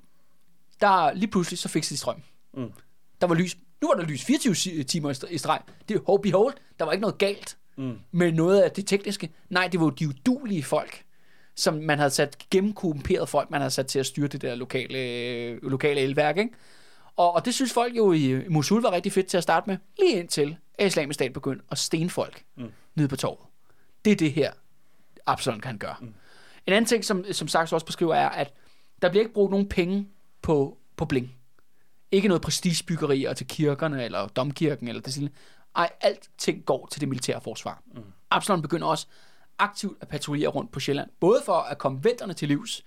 Speaker 1: der lige pludselig så fik de strøm. Mm. Der var lys. Nu var der lys 24 timer i streg. Det er hope behold. Der var ikke noget galt mm. med noget af det tekniske. Nej, det var jo de udulige folk, som man havde sat gennemkorrumperede folk, man havde sat til at styre det der lokale, lokale elværk, ikke? Og, og det synes folk jo i Mosul var rigtig fedt til at starte med, lige indtil at islamisk stat begyndte at stene folk mm. nede på torvet. Det er det her, Absalon kan gøre. Mm. En anden ting, som, som Sachs også beskriver, er, at der bliver ikke brugt nogen penge på, på bling. Ikke noget prestigebyggerier til kirkerne, eller domkirken, eller det sådan. Ej, alting går til det militære forsvar. Mm. Absalon begynder også aktivt at patruljere rundt på Sjælland. Både for at komme vinterne til livs,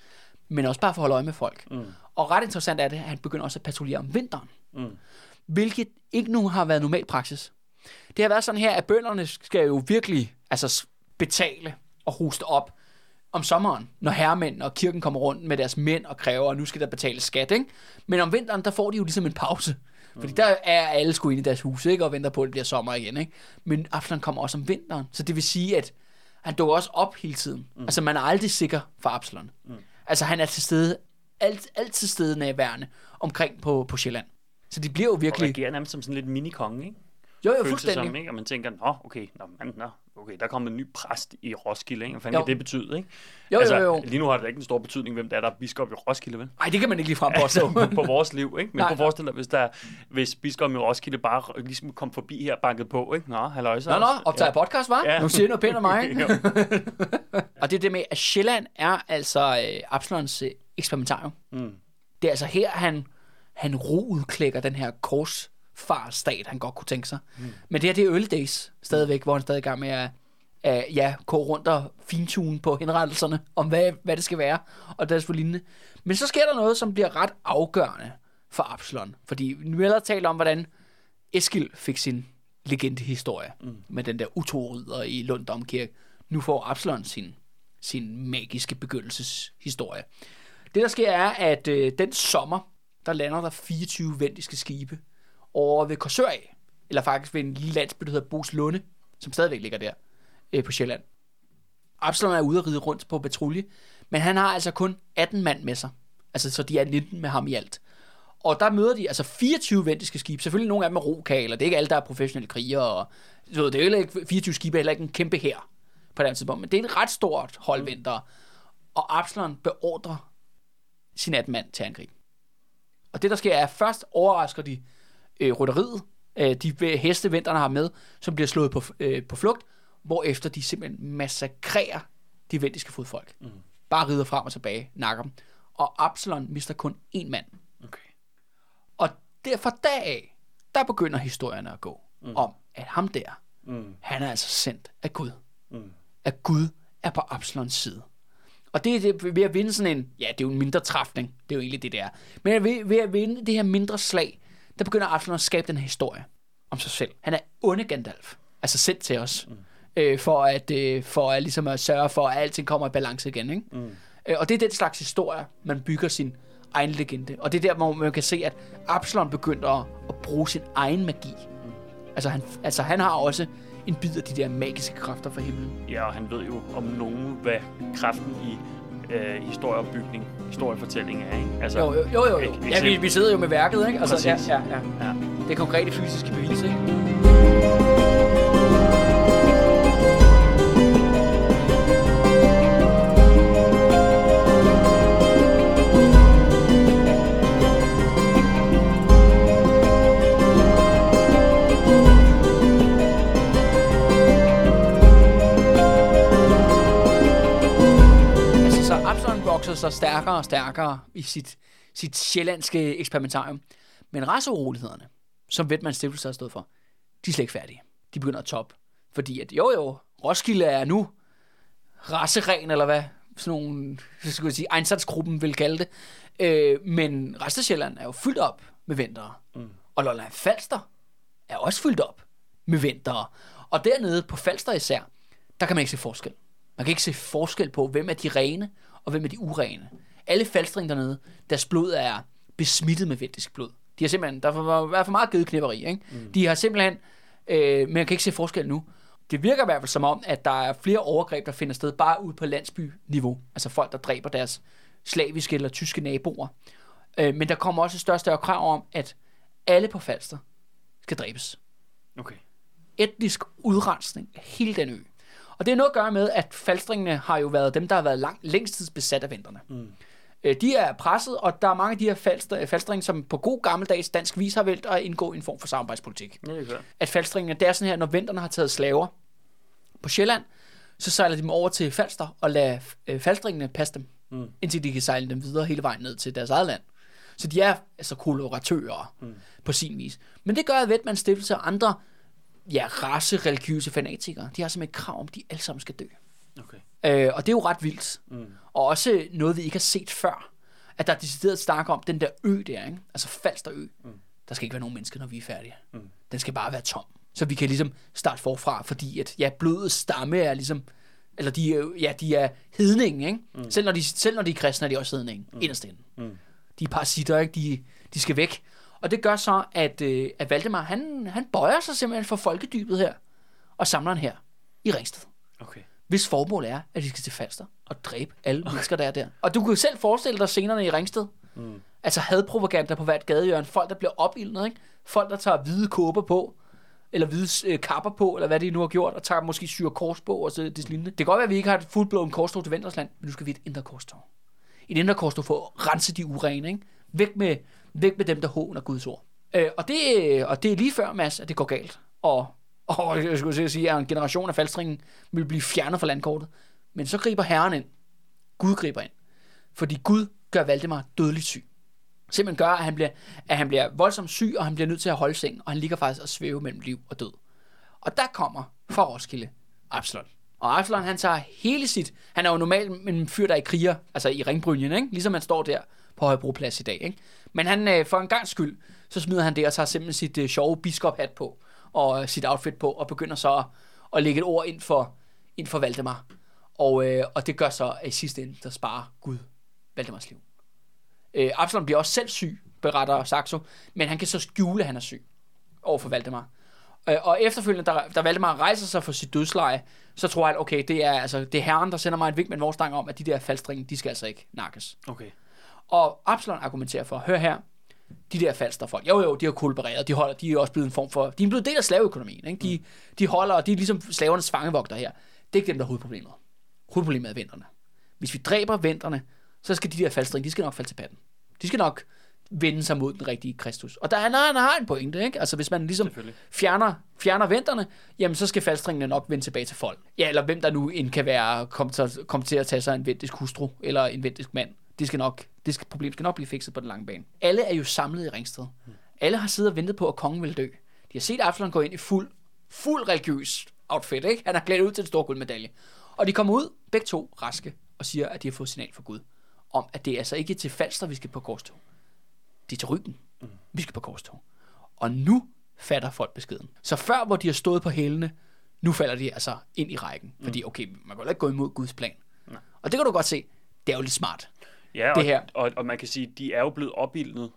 Speaker 1: men også bare for at holde øje med folk. Mm. Og ret interessant er det, at han begynder også at patruljere om vinteren. Mm. Hvilket ikke nu har været normal praksis. Det har været sådan her, at bønderne skal jo virkelig altså, betale og hoste op om sommeren, når herremænd og kirken kommer rundt med deres mænd og kræver, at nu skal der betales skat. Ikke? Men om vinteren, der får de jo ligesom en pause. Fordi mm. der er alle sgu inde i deres hus, ikke? og venter på, at det bliver sommer igen. Ikke? Men Absalon kommer også om vinteren. Så det vil sige, at han dukker også op hele tiden. Mm. Altså, man er aldrig sikker for Absalon. Mm. Altså, han er til stede, alt, altid stede nærværende omkring på, på Sjælland. Så de bliver jo virkelig...
Speaker 2: Og reagerer nærmest som sådan lidt mini-konge, ikke?
Speaker 1: Jo, jo, fuldstændig.
Speaker 2: Som, ikke? Og man tænker, nå, okay, nå, man, nå, okay, der kommer en ny præst i Roskilde, ikke? Hvad fanden kan det betyde, ikke?
Speaker 1: Jo, altså, jo, jo.
Speaker 2: Lige nu har det ikke en stor betydning, hvem der er, der er biskop i Roskilde, vel?
Speaker 1: Nej, det kan man ikke lige frem på,
Speaker 2: på, på vores liv, ikke? Men Nej. på forestille dig, hvis, der, hvis biskop i Roskilde bare ligesom kom forbi her banket på, ikke? Nå, halløj, så.
Speaker 1: Nå, nå, optager ja. podcast, var? Ja. Nu siger noget pænt om mig, ikke? og det er det med, at Sjælland er altså øh, Absalons øh, eksperimentarium. Mm. Det er altså her, han, han roudklækker den her kors farstat, han godt kunne tænke sig. Mm. Men det her, det er early days stadigvæk, hvor han stadig er i gang med at, at ja, gå rundt og fintune på henrettelserne, om hvad, hvad det skal være, og er lignende. Men så sker der noget, som bliver ret afgørende for Absalon. Fordi vi har talt om, hvordan Eskil fik sin legendehistorie mm. med den der utro i Lund Domkirke. Nu får Absalon sin, sin magiske begyndelseshistorie. Det, der sker, er, at øh, den sommer, der lander der 24 vendiske skibe over ved Korsør af, eller faktisk ved en lille landsby, der hedder Bos Lunde, som stadigvæk ligger der øh, på Sjælland. Absalon er ude at ride rundt på patrulje, men han har altså kun 18 mand med sig. Altså, så de er 19 med ham i alt. Og der møder de altså 24 vendiske skibe. Selvfølgelig nogle af dem er rokaler. Det er ikke alle, der er professionelle krigere. Og, så det er heller ikke 24 skibe, er heller ikke en kæmpe her på den tidspunkt. Men det er et ret stort hold mm. ventere. Og Absalon beordrer sin 18 mand til angreb. Og det, der sker, er, at først overrasker de øh, rytteriet, øh, de heste, venterne har med, som bliver slået på, øh, på flugt, efter de simpelthen massakrerer de vendiske fodfolk. Mm. Bare rider frem og tilbage, nakker dem. Og Absalon mister kun én mand.
Speaker 2: Okay.
Speaker 1: Og derfor af, der begynder historierne at gå mm. om, at ham der, mm. han er altså sendt af Gud. Mm. At Gud er på Absalons side. Og det er det, ved at vinde sådan en, ja, det er jo en mindre træfning, det er jo egentlig det, der. Men ved, ved at vinde det her mindre slag, der begynder Absalon at skabe den her historie om sig selv. Han er onde Gandalf, altså sendt til os, mm. øh, for at, øh, for at, ligesom at sørge for, at alting kommer i balance igen. Ikke? Mm. Øh, og det er den slags historie, man bygger sin egen legende. Og det er der, hvor man kan se, at Absalon begynder at, at bruge sin egen magi. Mm. Altså, han, altså han har også en bid af de der magiske kræfter fra himlen.
Speaker 2: Ja, og han ved jo om nogen, hvad kraften i øh, historieopbygning, historiefortælling er, ikke?
Speaker 1: Altså, jo, jo, jo. jo. Ja, vi, vi sidder jo med værket, ikke? Altså, ja, ja, ja, ja. Det er konkrete fysiske bevis, ikke? Sig stærkere og stærkere i sit, sit sjællandske eksperimentarium. Men raceurolighederne, som Vetman Stiftelse har stået for, de er slet ikke færdige. De begynder at top. Fordi at jo jo, Roskilde er nu raceren, eller hvad sådan nogle, så skulle jeg sige, Einsatzgruppen vil kalde det. Øh, men resten af Sjælland er jo fyldt op med ventere. Mm. Og Lolland Falster er også fyldt op med ventere. Og dernede på Falster især, der kan man ikke se forskel. Man kan ikke se forskel på, hvem er de rene, og hvem er de urene. Alle falstring dernede, deres blod er besmittet med vendisk blod. De har simpelthen, der var for meget gedeknipperi, ikke? Mm. De har simpelthen, øh, men man kan ikke se forskel nu. Det virker i hvert fald som om, at der er flere overgreb, der finder sted bare ude på landsbyniveau. Altså folk, der dræber deres slaviske eller tyske naboer. Øh, men der kommer også et større større krav om, at alle på Falster skal dræbes.
Speaker 2: Okay.
Speaker 1: Etnisk udrensning af hele den ø. Og det er noget at gøre med, at falstringene har jo været dem, der har været lang, længst tids besat af vinterne. Mm. Øh, de er presset, og der er mange af de her falster, falstring, som på god gammeldags dansk vis har valgt at indgå i en form for samarbejdspolitik.
Speaker 2: Ja, det er
Speaker 1: At falstringene, det er sådan her, når vinterne har taget slaver på Sjælland, så sejler de dem over til Falster og lader øh, falstringene passe dem, mm. indtil de kan sejle dem videre hele vejen ned til deres eget land. Så de er altså koloratører mm. på sin vis. Men det gør, Vetmans Stiftelse og andre ja, race religiøse fanatikere, de har simpelthen et krav om, at de alle sammen skal dø.
Speaker 2: Okay.
Speaker 1: Øh, og det er jo ret vildt. Mm. Og også noget, vi ikke har set før. At der er decideret snakke om den der ø der, ikke? altså Falster ø. Mm. Der skal ikke være nogen mennesker, når vi er færdige. Mm. Den skal bare være tom. Så vi kan ligesom starte forfra, fordi at ja, blodets stamme er ligesom, eller de ja, de er hedningen, ikke? Mm. Selv, når de, selv når de er kristne, er de også hedningen, mm. inderst inde. Mm. De er parasitter, ikke? De, de skal væk. Og det gør så, at, øh, at Valdemar, han, han bøjer sig simpelthen for folkedybet her, og samler den her i Ringsted.
Speaker 2: Okay.
Speaker 1: Hvis formål er, at de skal til Falster og dræbe alle okay. mennesker, der er der. Og du kan jo selv forestille dig scenerne i Ringsted. Mm. Altså hadpropaganda på hvert gadehjørne. Folk, der bliver opildnet, ikke? Folk, der tager hvide kåber på, eller hvide øh, kapper på, eller hvad de nu har gjort, og tager måske syre kors på, og så det lignende. Det kan godt være, at vi ikke har et fuldblåen korstog til Ventersland, men nu skal vi et indre korstog. Et indre korstog for at rense de urene, ikke? Væk med, væk med dem, der håner Guds ord. Øh, og, det, øh, og det er lige før, Mads, at det går galt. Og, og jeg skulle sige, at en generation af falstringen vil blive fjernet fra landkortet. Men så griber Herren ind. Gud griber ind. Fordi Gud gør Valdemar dødeligt syg. Simpelthen gør, at han, bliver, at han bliver voldsomt syg, og han bliver nødt til at holde sengen, og han ligger faktisk og svæve mellem liv og død. Og der kommer fra Roskilde Absalon. Og Absalon, han tager hele sit... Han er jo normalt en fyr, der er i kriger, altså i ringbrynjen, ikke? ligesom man står der på Højbroplads i dag. Ikke? Men han, øh, for en gang skyld, så smider han det og tager simpelthen sit øh, sjove biskophat på, og øh, sit outfit på, og begynder så at, at lægge et ord ind for, ind for Valdemar. Og, øh, og det gør så at i sidste ende, der sparer Gud Valdemars liv. Øh, Absalom bliver også selv syg, beretter Saxo, men han kan så skjule, at han er syg over for Valdemar. Øh, og efterfølgende, da, da Valdemar rejser sig for sit dødsleje, så tror han, okay, det er, altså, det er herren, der sender mig et vink med en vorstang om, at de der faldstringe, de skal altså ikke nakkes.
Speaker 2: Okay.
Speaker 1: Og Absalon argumenterer for, hør her, de der falster folk, jo jo, de har kulbereret, de, holder, de er også blevet en form for, de er blevet del af slaveøkonomien, ikke? De, mm. de holder, de er ligesom slavernes fangevogter her. Det er ikke dem, der er hovedproblemet. Hovedproblemet er venterne. Hvis vi dræber venterne, så skal de der faldstring, de skal nok falde til patten. De skal nok vende sig mod den rigtige Kristus. Og der er, han har en pointe, ikke? Altså hvis man ligesom fjerner, fjerner venterne, jamen så skal faldstringene nok vende tilbage til folk. Ja, eller hvem der nu end kan være, komme til, kom til at tage sig en ventisk hustru, eller en ventisk mand. Det skal nok, det skal, problem skal nok blive fikset på den lange bane. Alle er jo samlet i Ringsted. Alle har siddet og ventet på, at kongen vil dø. De har set Absalon gå ind i fuld, fuld religiøs outfit, ikke? Han har klædt ud til en stor guldmedalje. Og de kommer ud, begge to raske, og siger, at de har fået signal fra Gud om, at det er altså ikke til Falster, vi skal på korstog. Det er til ryggen, mm. vi skal på korstog. Og nu fatter folk beskeden. Så før, hvor de har stået på hælene, nu falder de altså ind i rækken. Mm. Fordi, okay, man kan jo ikke gå imod Guds plan. Mm. Og det kan du godt se, det er jo lidt smart.
Speaker 2: Ja, det og, her. Og, og man kan sige, de er jo blevet opildnet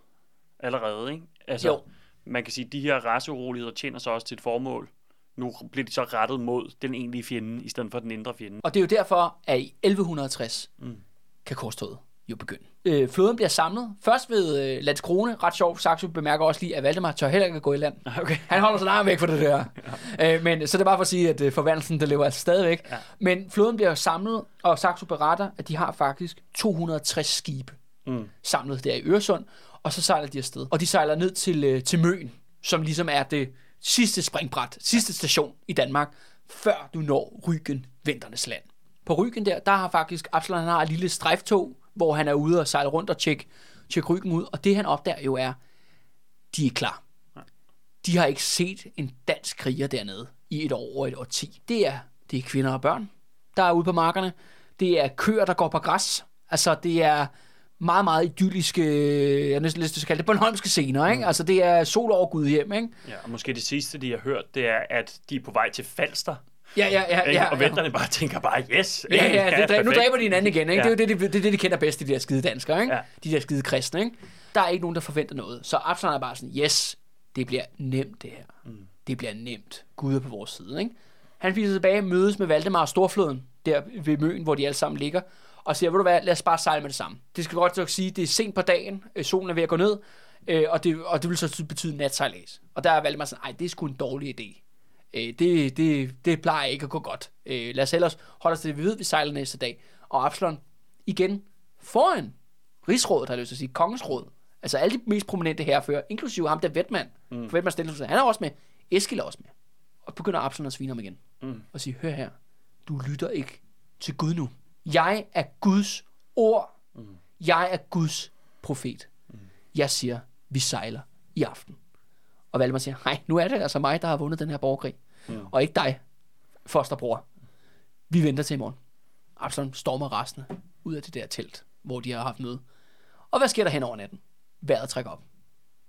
Speaker 2: allerede, ikke? Altså, jo. man kan sige, de her raceuroligheder tjener sig også til et formål. Nu bliver de så rettet mod den egentlige fjende, i stedet for den indre fjende.
Speaker 1: Og det er jo derfor, at i 1160 mm. kan korstoget jo begynde. Øh, floden bliver samlet. Først ved øh, Landskrone. Ret sjovt. Saxo bemærker også lige, at Valdemar tør heller ikke gå i land.
Speaker 2: Okay.
Speaker 1: Han holder sig langt væk fra det der. ja. øh, men, så det er bare for at sige, at øh, forvandlelsen, der lever altså stadigvæk. Ja. Men floden bliver samlet, og Saxo beretter, at de har faktisk 260 skibe mm. samlet der i Øresund. Og så sejler de afsted. Og de sejler ned til, øh, til Møn, som ligesom er det sidste springbræt, sidste station i Danmark, før du når Ryggen, Vinternes land. På Ryggen der, der har faktisk Absalon har et lille strejftog, hvor han er ude og sejle rundt og tjekke, tjekke ryggen ud. Og det han opdager jo er, de er klar. De har ikke set en dansk kriger dernede i et år og et årti. Det er, det er kvinder og børn, der er ude på markerne. Det er køer, der går på græs. Altså, det er meget, meget idylliske, jeg næsten lyst til at kalde det, Bornholmske scener, ikke? Mm. Altså, det er sol over Gud hjem, ikke?
Speaker 2: Ja, og måske det sidste, de har hørt, det er, at de er på vej til Falster.
Speaker 1: Ja, ja, ja.
Speaker 2: Ikke?
Speaker 1: ja,
Speaker 2: og venterne bare tænker bare, yes!
Speaker 1: Ja,
Speaker 2: ikke?
Speaker 1: ja, det, dræber, nu dræber de hinanden igen, ikke?
Speaker 2: Ja.
Speaker 1: Det er jo det, det, det, det, de kender bedst, de der skide danskere, ikke?
Speaker 2: Ja.
Speaker 1: De der skide kristne, ikke? Der er ikke nogen, der forventer noget. Så Absalon er bare sådan, yes, det bliver nemt det her. Mm. Det bliver nemt. Gud er på vores side, ikke? Han fiser tilbage, mødes med Valdemar og Storfloden, der ved Møn, hvor de alle sammen ligger, og siger, ved du hvad, lad os bare sejle med det samme. Det skal godt nok sige, det er sent på dagen, øh, solen er ved at gå ned, øh, og, det, og det vil så betyde natsejlads. Og der er Valdemar sådan, ej, det er sgu en dårlig idé. Øh, det, det, det plejer ikke at gå godt. Øh, lad os ellers holde os til det, vi ved, vi sejler næste dag. Og Absalon, igen, foran rigsrådet, har jeg lyst til at sige, kongens råd. Altså alle de mest prominente herrefører, inklusive ham der Vetman, mm. for Vetman Stendelsen, han er også med. Eskil er også med. Og begynder Absalon at svine ham igen.
Speaker 2: Mm.
Speaker 1: Og sige, hør her, du lytter ikke til Gud nu. Jeg er Guds ord. Mm. Jeg er Guds profet. Mm. Jeg siger, vi sejler i aften. Og Valdemar siger, nej, nu er det altså mig, der har vundet den her borgerkrig. Mm. Og ikke dig, fosterbror. Vi venter til i morgen. Absalon stormer resten ud af det der telt, hvor de har haft møde. Og hvad sker der hen over natten? Vejret trækker op.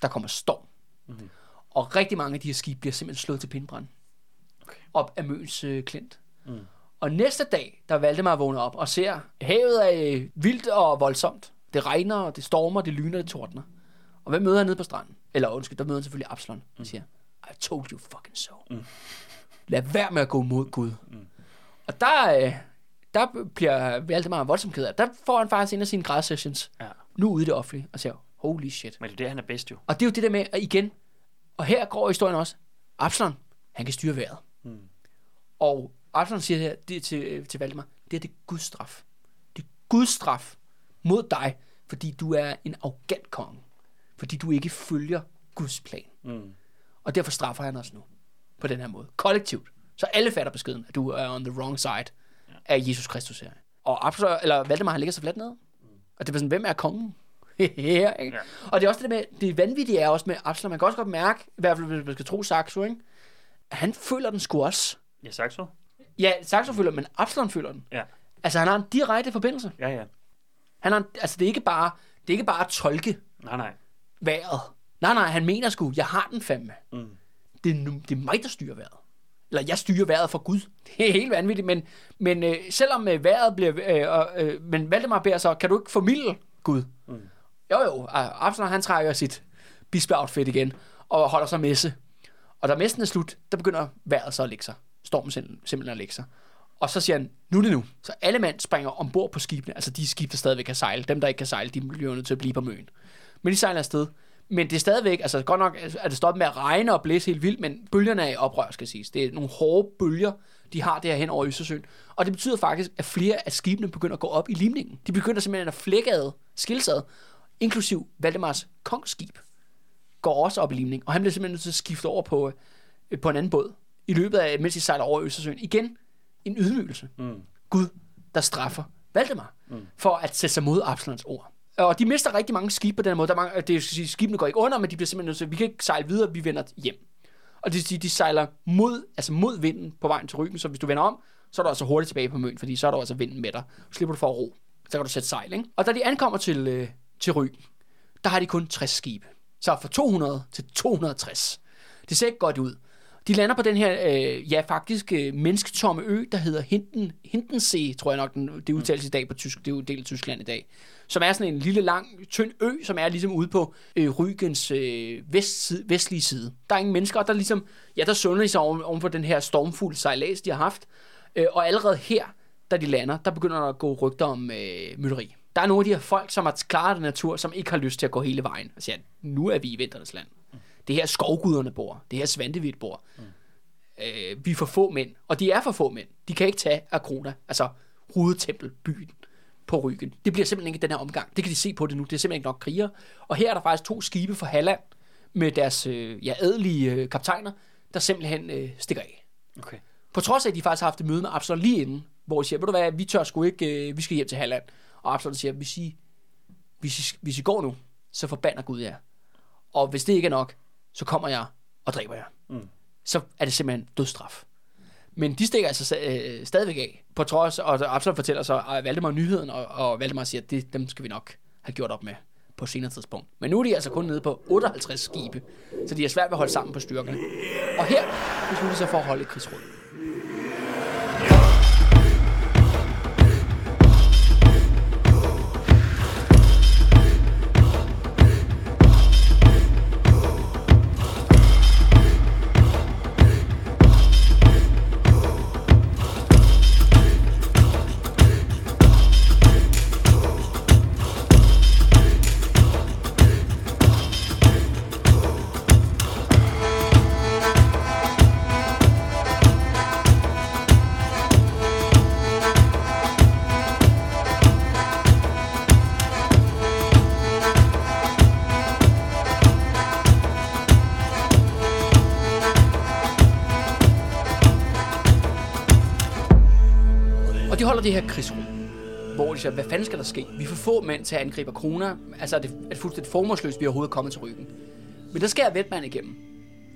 Speaker 1: Der kommer storm. Mm. Og rigtig mange af de her skibe bliver simpelthen slået til pindbrand.
Speaker 2: Okay.
Speaker 1: Op af Møns øh, klint. Mm. Og næste dag, der Valdemar vågner op og ser, havet er øh, vildt og voldsomt. Det regner, det stormer, det lyner, det tordner. Og hvem møder han nede på stranden? Eller undskyld, der møder han selvfølgelig Absalon. Og siger, I told you fucking so. Mm. Lad være med at gå mod Gud. Mm. Og der, øh, der bliver Valdemar voldsomt ked af. Der får han faktisk en af sine græssessions.
Speaker 2: Ja.
Speaker 1: Nu ude i det offentlige. Og siger, holy shit.
Speaker 2: Men det er det, han er bedst jo.
Speaker 1: Og det er jo det der med, at igen, og her går historien også, Absalon, han kan styre vejret. Mm. Og Absalon siger her det til, til Valdemar, det er det Guds straf. Det er Guds straf mod dig, fordi du er en arrogant konge. Fordi du ikke følger Guds plan.
Speaker 2: Mm.
Speaker 1: Og derfor straffer han os nu. På den her måde. Kollektivt. Så alle fatter beskeden, at du er on the wrong side ja. af Jesus Kristus her. Og Absalon, eller Valdemar, han ligger så fladt ned. Mm. Og det var sådan, hvem er kongen? her, ikke?
Speaker 2: Ja.
Speaker 1: Og det er også det med, det vanvittige er også med Absalon. Man kan også godt mærke, i hvert fald hvis man skal tro Saxo, ikke? han føler den sgu også.
Speaker 2: Ja, Saxo?
Speaker 1: Ja, Saxo føler den, men Absalon føler den.
Speaker 2: Ja.
Speaker 1: Altså, han har en direkte forbindelse.
Speaker 2: Ja, ja.
Speaker 1: Han har, en, altså, det er ikke bare, det er ikke bare at tolke
Speaker 2: Nej, nej.
Speaker 1: Vejret. Nej, nej, han mener sgu, jeg har den fandme.
Speaker 2: Mm.
Speaker 1: Det, er, det er mig, der styrer vejret. Eller jeg styrer vejret for Gud. Det er helt vanvittigt, men, men øh, selvom øh, vejret bliver... Øh, øh, men Valdemar beder så, kan du ikke formidle Gud? Mm. Jo, jo. og Absalon, han trækker sit bispeoutfit igen, og holder sig messe. Og da messen er slut, der begynder vejret så at lægge sig. Stormen sim- simpelthen at lægge sig. Og så siger han, nu er det nu. Så alle mand springer ombord på skibene, altså de skib, der stadigvæk kan sejle. Dem, der ikke kan sejle, de bliver nødt til at blive på møen. Men de sejler afsted. Men det er stadigvæk, altså godt nok er det stoppet med at regne og blæse helt vildt, men bølgerne er i oprør, skal siges. Det er nogle hårde bølger, de har der hen over Østersøen. Og det betyder faktisk, at flere af skibene begynder at gå op i limningen. De begynder simpelthen at flække ad, skilsad, inklusiv Valdemars kongsskib, går også op i limning. Og han bliver simpelthen nødt til at skifte over på, øh, på en anden båd, i løbet af, mens de sejler over Østersøen. Igen, en ydmygelse.
Speaker 2: Mm.
Speaker 1: Gud, der straffer Valdemar, mm. for at sætte sig mod Absalons ord. Og de mister rigtig mange skibe på den måde. Der er mange, det skal sige, skibene går ikke under, men de bliver simpelthen nødt til, vi kan ikke sejle videre, vi vender hjem. Og det vil sige, de sejler mod, altså mod vinden på vejen til ryggen, så hvis du vender om, så er du altså hurtigt tilbage på møn, fordi så er der altså vinden med dig. Så slipper du for at ro. Så kan du sætte sejl, ikke? Og da de ankommer til, øh, til ryggen, der har de kun 60 skibe. Så fra 200 til 260. Det ser ikke godt ud. De lander på den her, øh, ja faktisk, øh, mennesketomme ø, der hedder Hinden, Hindensee, tror jeg nok, den, det udtales i dag på tysk, det er jo en del af Tyskland i dag. Som er sådan en lille, lang, tynd ø, som er ligesom ude på øh, Rygens øh, vest, vestlige side. Der er ingen mennesker, og der ligesom, ja, der sunder de sig oven, oven for den her stormfulde sejlads, de har haft. Øh, og allerede her, da de lander, der begynder der at gå rygter om øh, mytteri. Der er nogle af de her folk, som har klaret den natur, som ikke har lyst til at gå hele vejen. Altså, og siger, nu er vi i vinternes land. Det her skovguderne bor. Det her svantevidt bor. Mm. Øh, vi er for få mænd. Og de er for få mænd. De kan ikke tage Akrona, altså hovedtempelbyen på ryggen. Det bliver simpelthen ikke den her omgang. Det kan de se på det nu. Det er simpelthen ikke nok kriger. Og her er der faktisk to skibe fra Halland med deres øh, ja, adelige øh, kaptajner, der simpelthen øh, stikker af.
Speaker 2: Okay.
Speaker 1: På trods af, at de faktisk har haft et møde med Absalon lige inden, hvor de siger, ved du hvad, vi tør sgu ikke, øh, vi skal hjem til Halland. Og Absalom siger, hvis I, hvis I, hvis I går nu, så forbander Gud jer. Og hvis det ikke er nok, så kommer jeg og dræber jer. Mm. Så er det simpelthen dødsstraf. Men de stikker altså øh, øh, stadigvæk af, på trods, og Absalon fortæller så at Valdemar nyheden, og, og Valdemar siger, at det, dem skal vi nok have gjort op med på senere tidspunkt. Men nu er de altså kun nede på 58 skibe, så de er svært ved at holde sammen på styrkerne. Og her beslutter de sig for at holde et krigsråd. Det her krigsråd, hvor de siger, hvad fanden skal der ske? Vi får få mænd til at angribe kroner. Altså, er det er det fuldstændig formålsløst, vi er overhovedet kommet til ryggen. Men der jeg Vetman igennem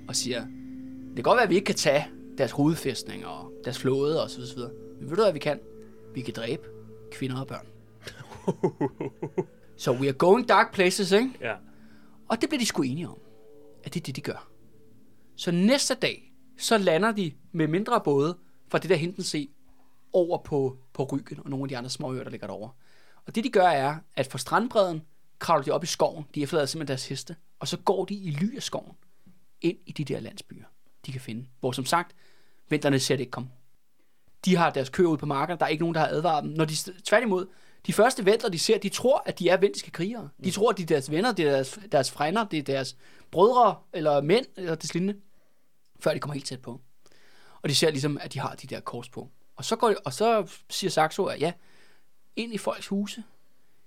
Speaker 1: og siger, det kan godt være, at vi ikke kan tage deres hovedfæstning og deres flåde og så videre. Men ved du hvad vi kan? Vi kan dræbe kvinder og børn. so we are going dark places, ikke?
Speaker 2: Ja.
Speaker 1: Og det bliver de sgu enige om, at det er det, de gør. Så næste dag, så lander de med mindre både fra det der Hintensee over på, på Ryggen og nogle af de andre små øer, der ligger derovre. Og det de gør er, at fra strandbredden kravler de op i skoven, de efterlader simpelthen deres heste, og så går de i ly af skoven ind i de der landsbyer, de kan finde. Hvor som sagt, vinterne ser det ikke komme. De har deres køer ude på markerne, der er ikke nogen, der har advaret dem. Når de tværtimod, de første ventler, de ser, de tror, at de er vendiske krigere. De tror, at de er deres venner, det er deres, deres frænder, det er deres brødre eller mænd, eller det lignende, før de kommer helt tæt på. Og de ser ligesom, at de har de der kors på. Og så, går de, og så siger Saxo, at ja, ind i folks huse,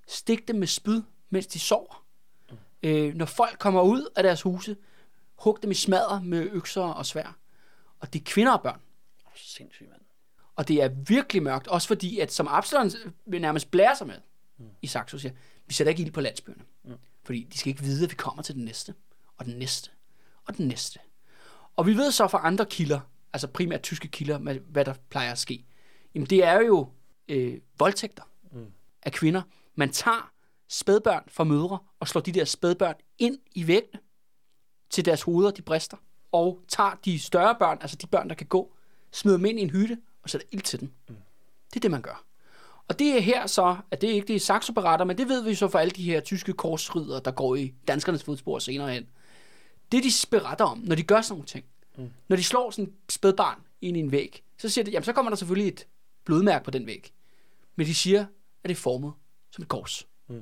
Speaker 1: stik dem med spyd, mens de sover. Mm. Øh, når folk kommer ud af deres huse, hug dem i smadre med økser og svær. Og det er kvinder og børn.
Speaker 2: Sindssygt, mand.
Speaker 1: Og det er virkelig mørkt, også fordi, at som Absalon vil nærmest blære sig med mm. i Saxo, siger, vi sætter ikke ild på landsbyerne. Mm. Fordi de skal ikke vide, at vi kommer til den næste, og den næste, og den næste. Og vi ved så fra andre kilder, altså primært tyske kilder, med, hvad der plejer at ske. Jamen det er jo øh, voldtægter mm. af kvinder. Man tager spædbørn fra mødre og slår de der spædbørn ind i væggene til deres hoveder, de brister, og tager de større børn, altså de børn, der kan gå, smider dem ind i en hytte og sætter ild til den. Mm. Det er det, man gør. Og det er her så, at det er ikke det saxo men det ved vi så for alle de her tyske korsridere, der går i danskernes fodspor senere hen. Det de beretter om, når de gør sådan nogle ting, mm. når de slår sådan et spædbarn ind i en væg, så siger de, jamen så kommer der selvfølgelig et blodmærke på den væg. Men de siger, at det er formet som et kors. Mm.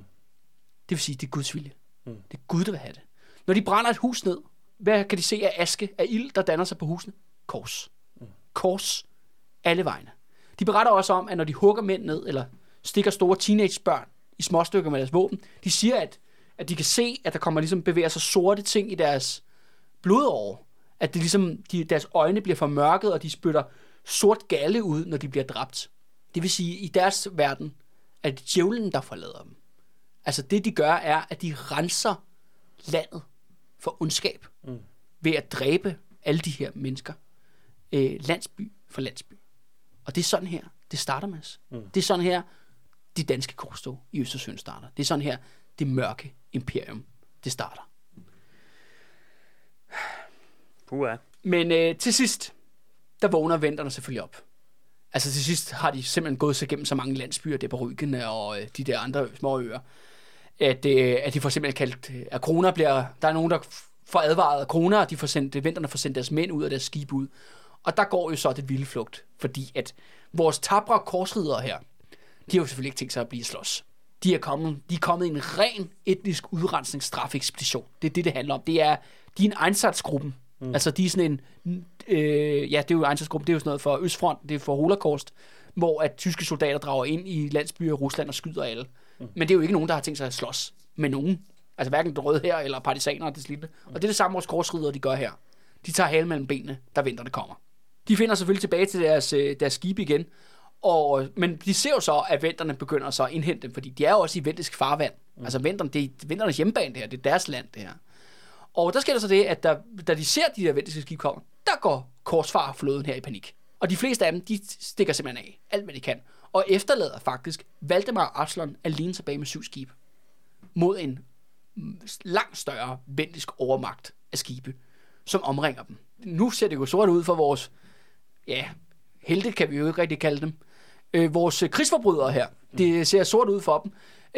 Speaker 1: Det vil sige, at det er Guds vilje. Mm. Det er Gud, der vil have det. Når de brænder et hus ned, hvad kan de se af aske, af ild, der danner sig på husene? Kors. Mm. Kors alle vegne. De beretter også om, at når de hugger mænd ned, eller stikker store teenagebørn i småstykker med deres våben, de siger, at, at de kan se, at der kommer ligesom bevæger sig sorte ting i deres blodåre. At det ligesom, de, deres øjne bliver formørket, og de spytter sort galle ud, når de bliver dræbt. Det vil sige, i deres verden er det djævlen, der forlader dem. Altså det, de gør, er, at de renser landet for ondskab mm. ved at dræbe alle de her mennesker. Øh, landsby for landsby. Og det er sådan her, det starter med. Mm. Det er sådan her, de danske korstog i Østersøen starter. Det er sådan her, det mørke imperium, det starter.
Speaker 2: Pua.
Speaker 1: Men øh, til sidst, der vågner venterne selvfølgelig op. Altså til sidst har de simpelthen gået sig gennem så mange landsbyer, det på Ryggen og øh, de der andre små øer, at, øh, at de får simpelthen kaldt, øh, at kroner bliver, der er nogen, der får advaret af kroner, og de får sendt, venterne får sendt deres mænd ud af deres skib ud. Og der går jo så det vilde flugt, fordi at vores tabre korsridere her, de har jo selvfølgelig ikke tænkt sig at blive slås. De er kommet, de er kommet i en ren etnisk udrensningsstrafekspedition. Det er det, det handler om. Det er, de er en einsatzgruppen. Mm. Altså, de er sådan en, øh, ja, det er jo einsatzgruppen, det er jo sådan noget for Østfront, det er for Holocaust, hvor at tyske soldater drager ind i landsbyer i Rusland og skyder alle. Mm. Men det er jo ikke nogen, der har tænkt sig at slås med nogen. Altså hverken det røde her eller partisaner og det slippe. Mm. Og det er det samme, vores korsridere, de gør her. De tager hale mellem benene, der vinterne kommer. De finder selvfølgelig tilbage til deres, øh, deres skib igen, Og, men de ser jo så, at venterne begynder så at indhente dem, fordi de er jo også i ventisk farvand. Mm. Altså venterne, det er venternes hjemmebane det her, det er deres land det her. Og der sker der så det, at der, da de ser de der vendiske skib komme, der går korsfarflåden her i panik. Og de fleste af dem, de stikker simpelthen af, alt hvad de kan. Og efterlader faktisk Valdemar Absalon alene tilbage med syv skibe. Mod en langt større vendisk overmagt af skibe, som omringer dem. Nu ser det jo sort ud for vores, ja, helte kan vi jo ikke rigtig kalde dem, øh, vores krigsforbrydere her. Det ser sort ud for dem.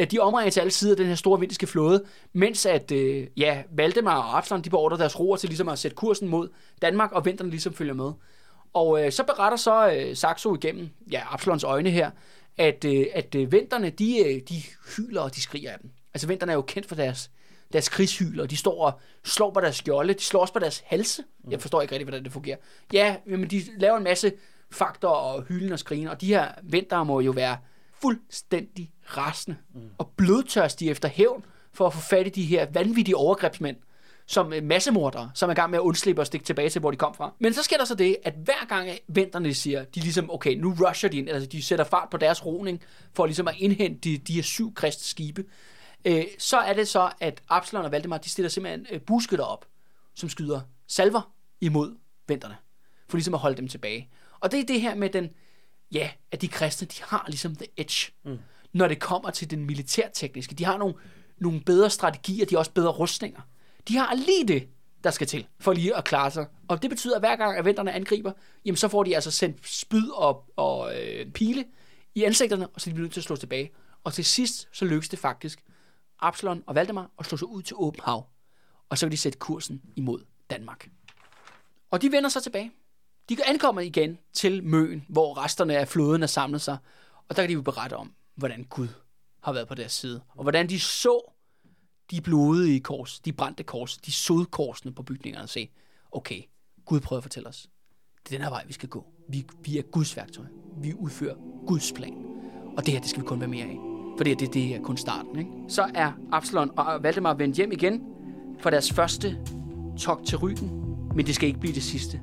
Speaker 1: De omringer til alle sider den her store vindiske flåde, mens at, øh, ja, Valdemar og Absalon, de beordrer deres roer til ligesom at sætte kursen mod Danmark, og vinteren ligesom følger med. Og øh, så beretter så øh, Saxo igennem, ja, Absalons øjne her, at, øh, at øh, vinterne, de, øh, de hyler og de skriger af dem. Altså vinterne er jo kendt for deres, deres krigshyler, de står og slår på deres skjolde, de slår også på deres halse. Jeg forstår ikke rigtig, hvordan det fungerer. Ja, men de laver en masse faktor og hylden og skrigen, og de her vinter må jo være fuldstændig rasende mm. og blodtørstige efter hævn for at få fat i de her vanvittige overgrebsmænd, som øh, massemordere, som er i gang med at undslippe og stikke tilbage til, hvor de kom fra. Men så sker der så det, at hver gang venterne siger, de ligesom, okay, nu rusher de ind, altså de sætter fart på deres roning, for ligesom at indhente de, de her syv kristskibe, øh, så er det så, at Absalon og Valdemar, de stiller simpelthen øh, buskytter op, som skyder salver imod venterne, for ligesom at holde dem tilbage. Og det er det her med den, ja, at de kristne, de har ligesom the edge, mm. når det kommer til den militærtekniske. De har nogle, nogle bedre strategier, de har også bedre rustninger. De har lige det, der skal til, for lige at klare sig. Og det betyder, at hver gang venterne angriber, jamen så får de altså sendt spyd og, og øh, pile i ansigterne, og så er de nødt til at slå tilbage. Og til sidst, så lykkes det faktisk Absalon og Valdemar at slå sig ud til åben hav. Og så kan de sætte kursen imod Danmark. Og de vender så tilbage. De ankommer igen til Møen, hvor resterne af floden er samlet sig, og der kan de jo berette om, hvordan Gud har været på deres side, og hvordan de så de blodige kors, de brændte kors, de sodkorsene på bygningerne og se, okay, Gud prøver at fortælle os, det er den her vej, vi skal gå. Vi, vi er Guds værktøj. Vi udfører Guds plan. Og det her, det skal vi kun være mere af. For det, det, det er kun starten. Ikke? Så er Absalon og Valdemar vendt hjem igen for deres første togt til ryggen, men det skal ikke blive det sidste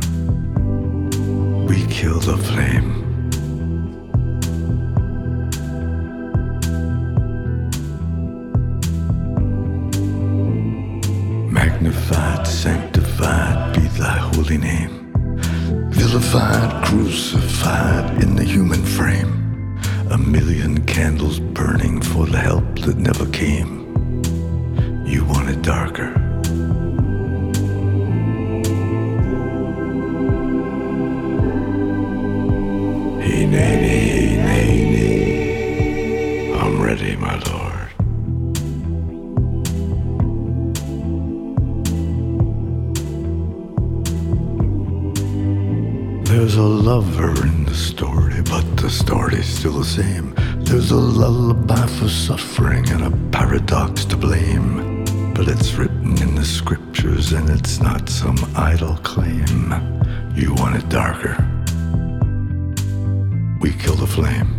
Speaker 3: we kill the flame. Magnified, sanctified be thy holy name. Vilified, crucified in the human frame. A million candles burning for the help that never came. You want it darker. Nay, nay, nay. I'm ready, my lord. There's a lover in the story, but the story's still the same. There's a lullaby for suffering and a paradox to blame. But it's written in the scriptures and it's not some idle claim. You want it darker we kill the flame.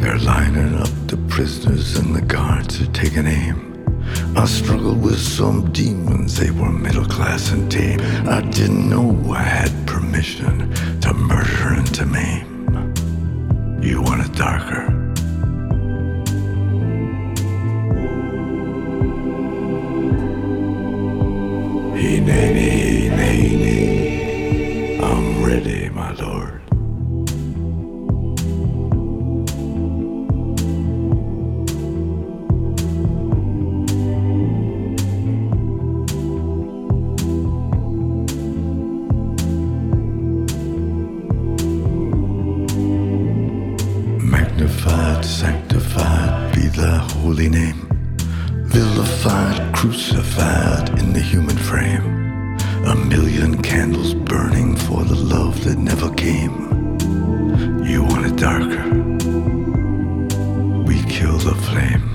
Speaker 3: They're lining up the prisoners and the guards are taking aim. I struggled with some demons, they were middle class and tame. I didn't know I had permission to murder and to maim. You want it darker? Nanny, nanny, I'm ready. Million candles burning for the love that never came. You want it darker. We kill the flame.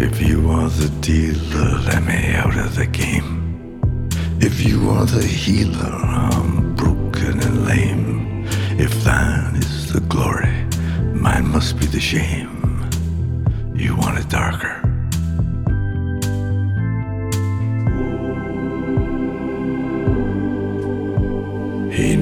Speaker 3: If you are the dealer, let me out of the game. If you are the healer, I'm broken and lame. If thine is the glory, must be the shame. You want it darker. He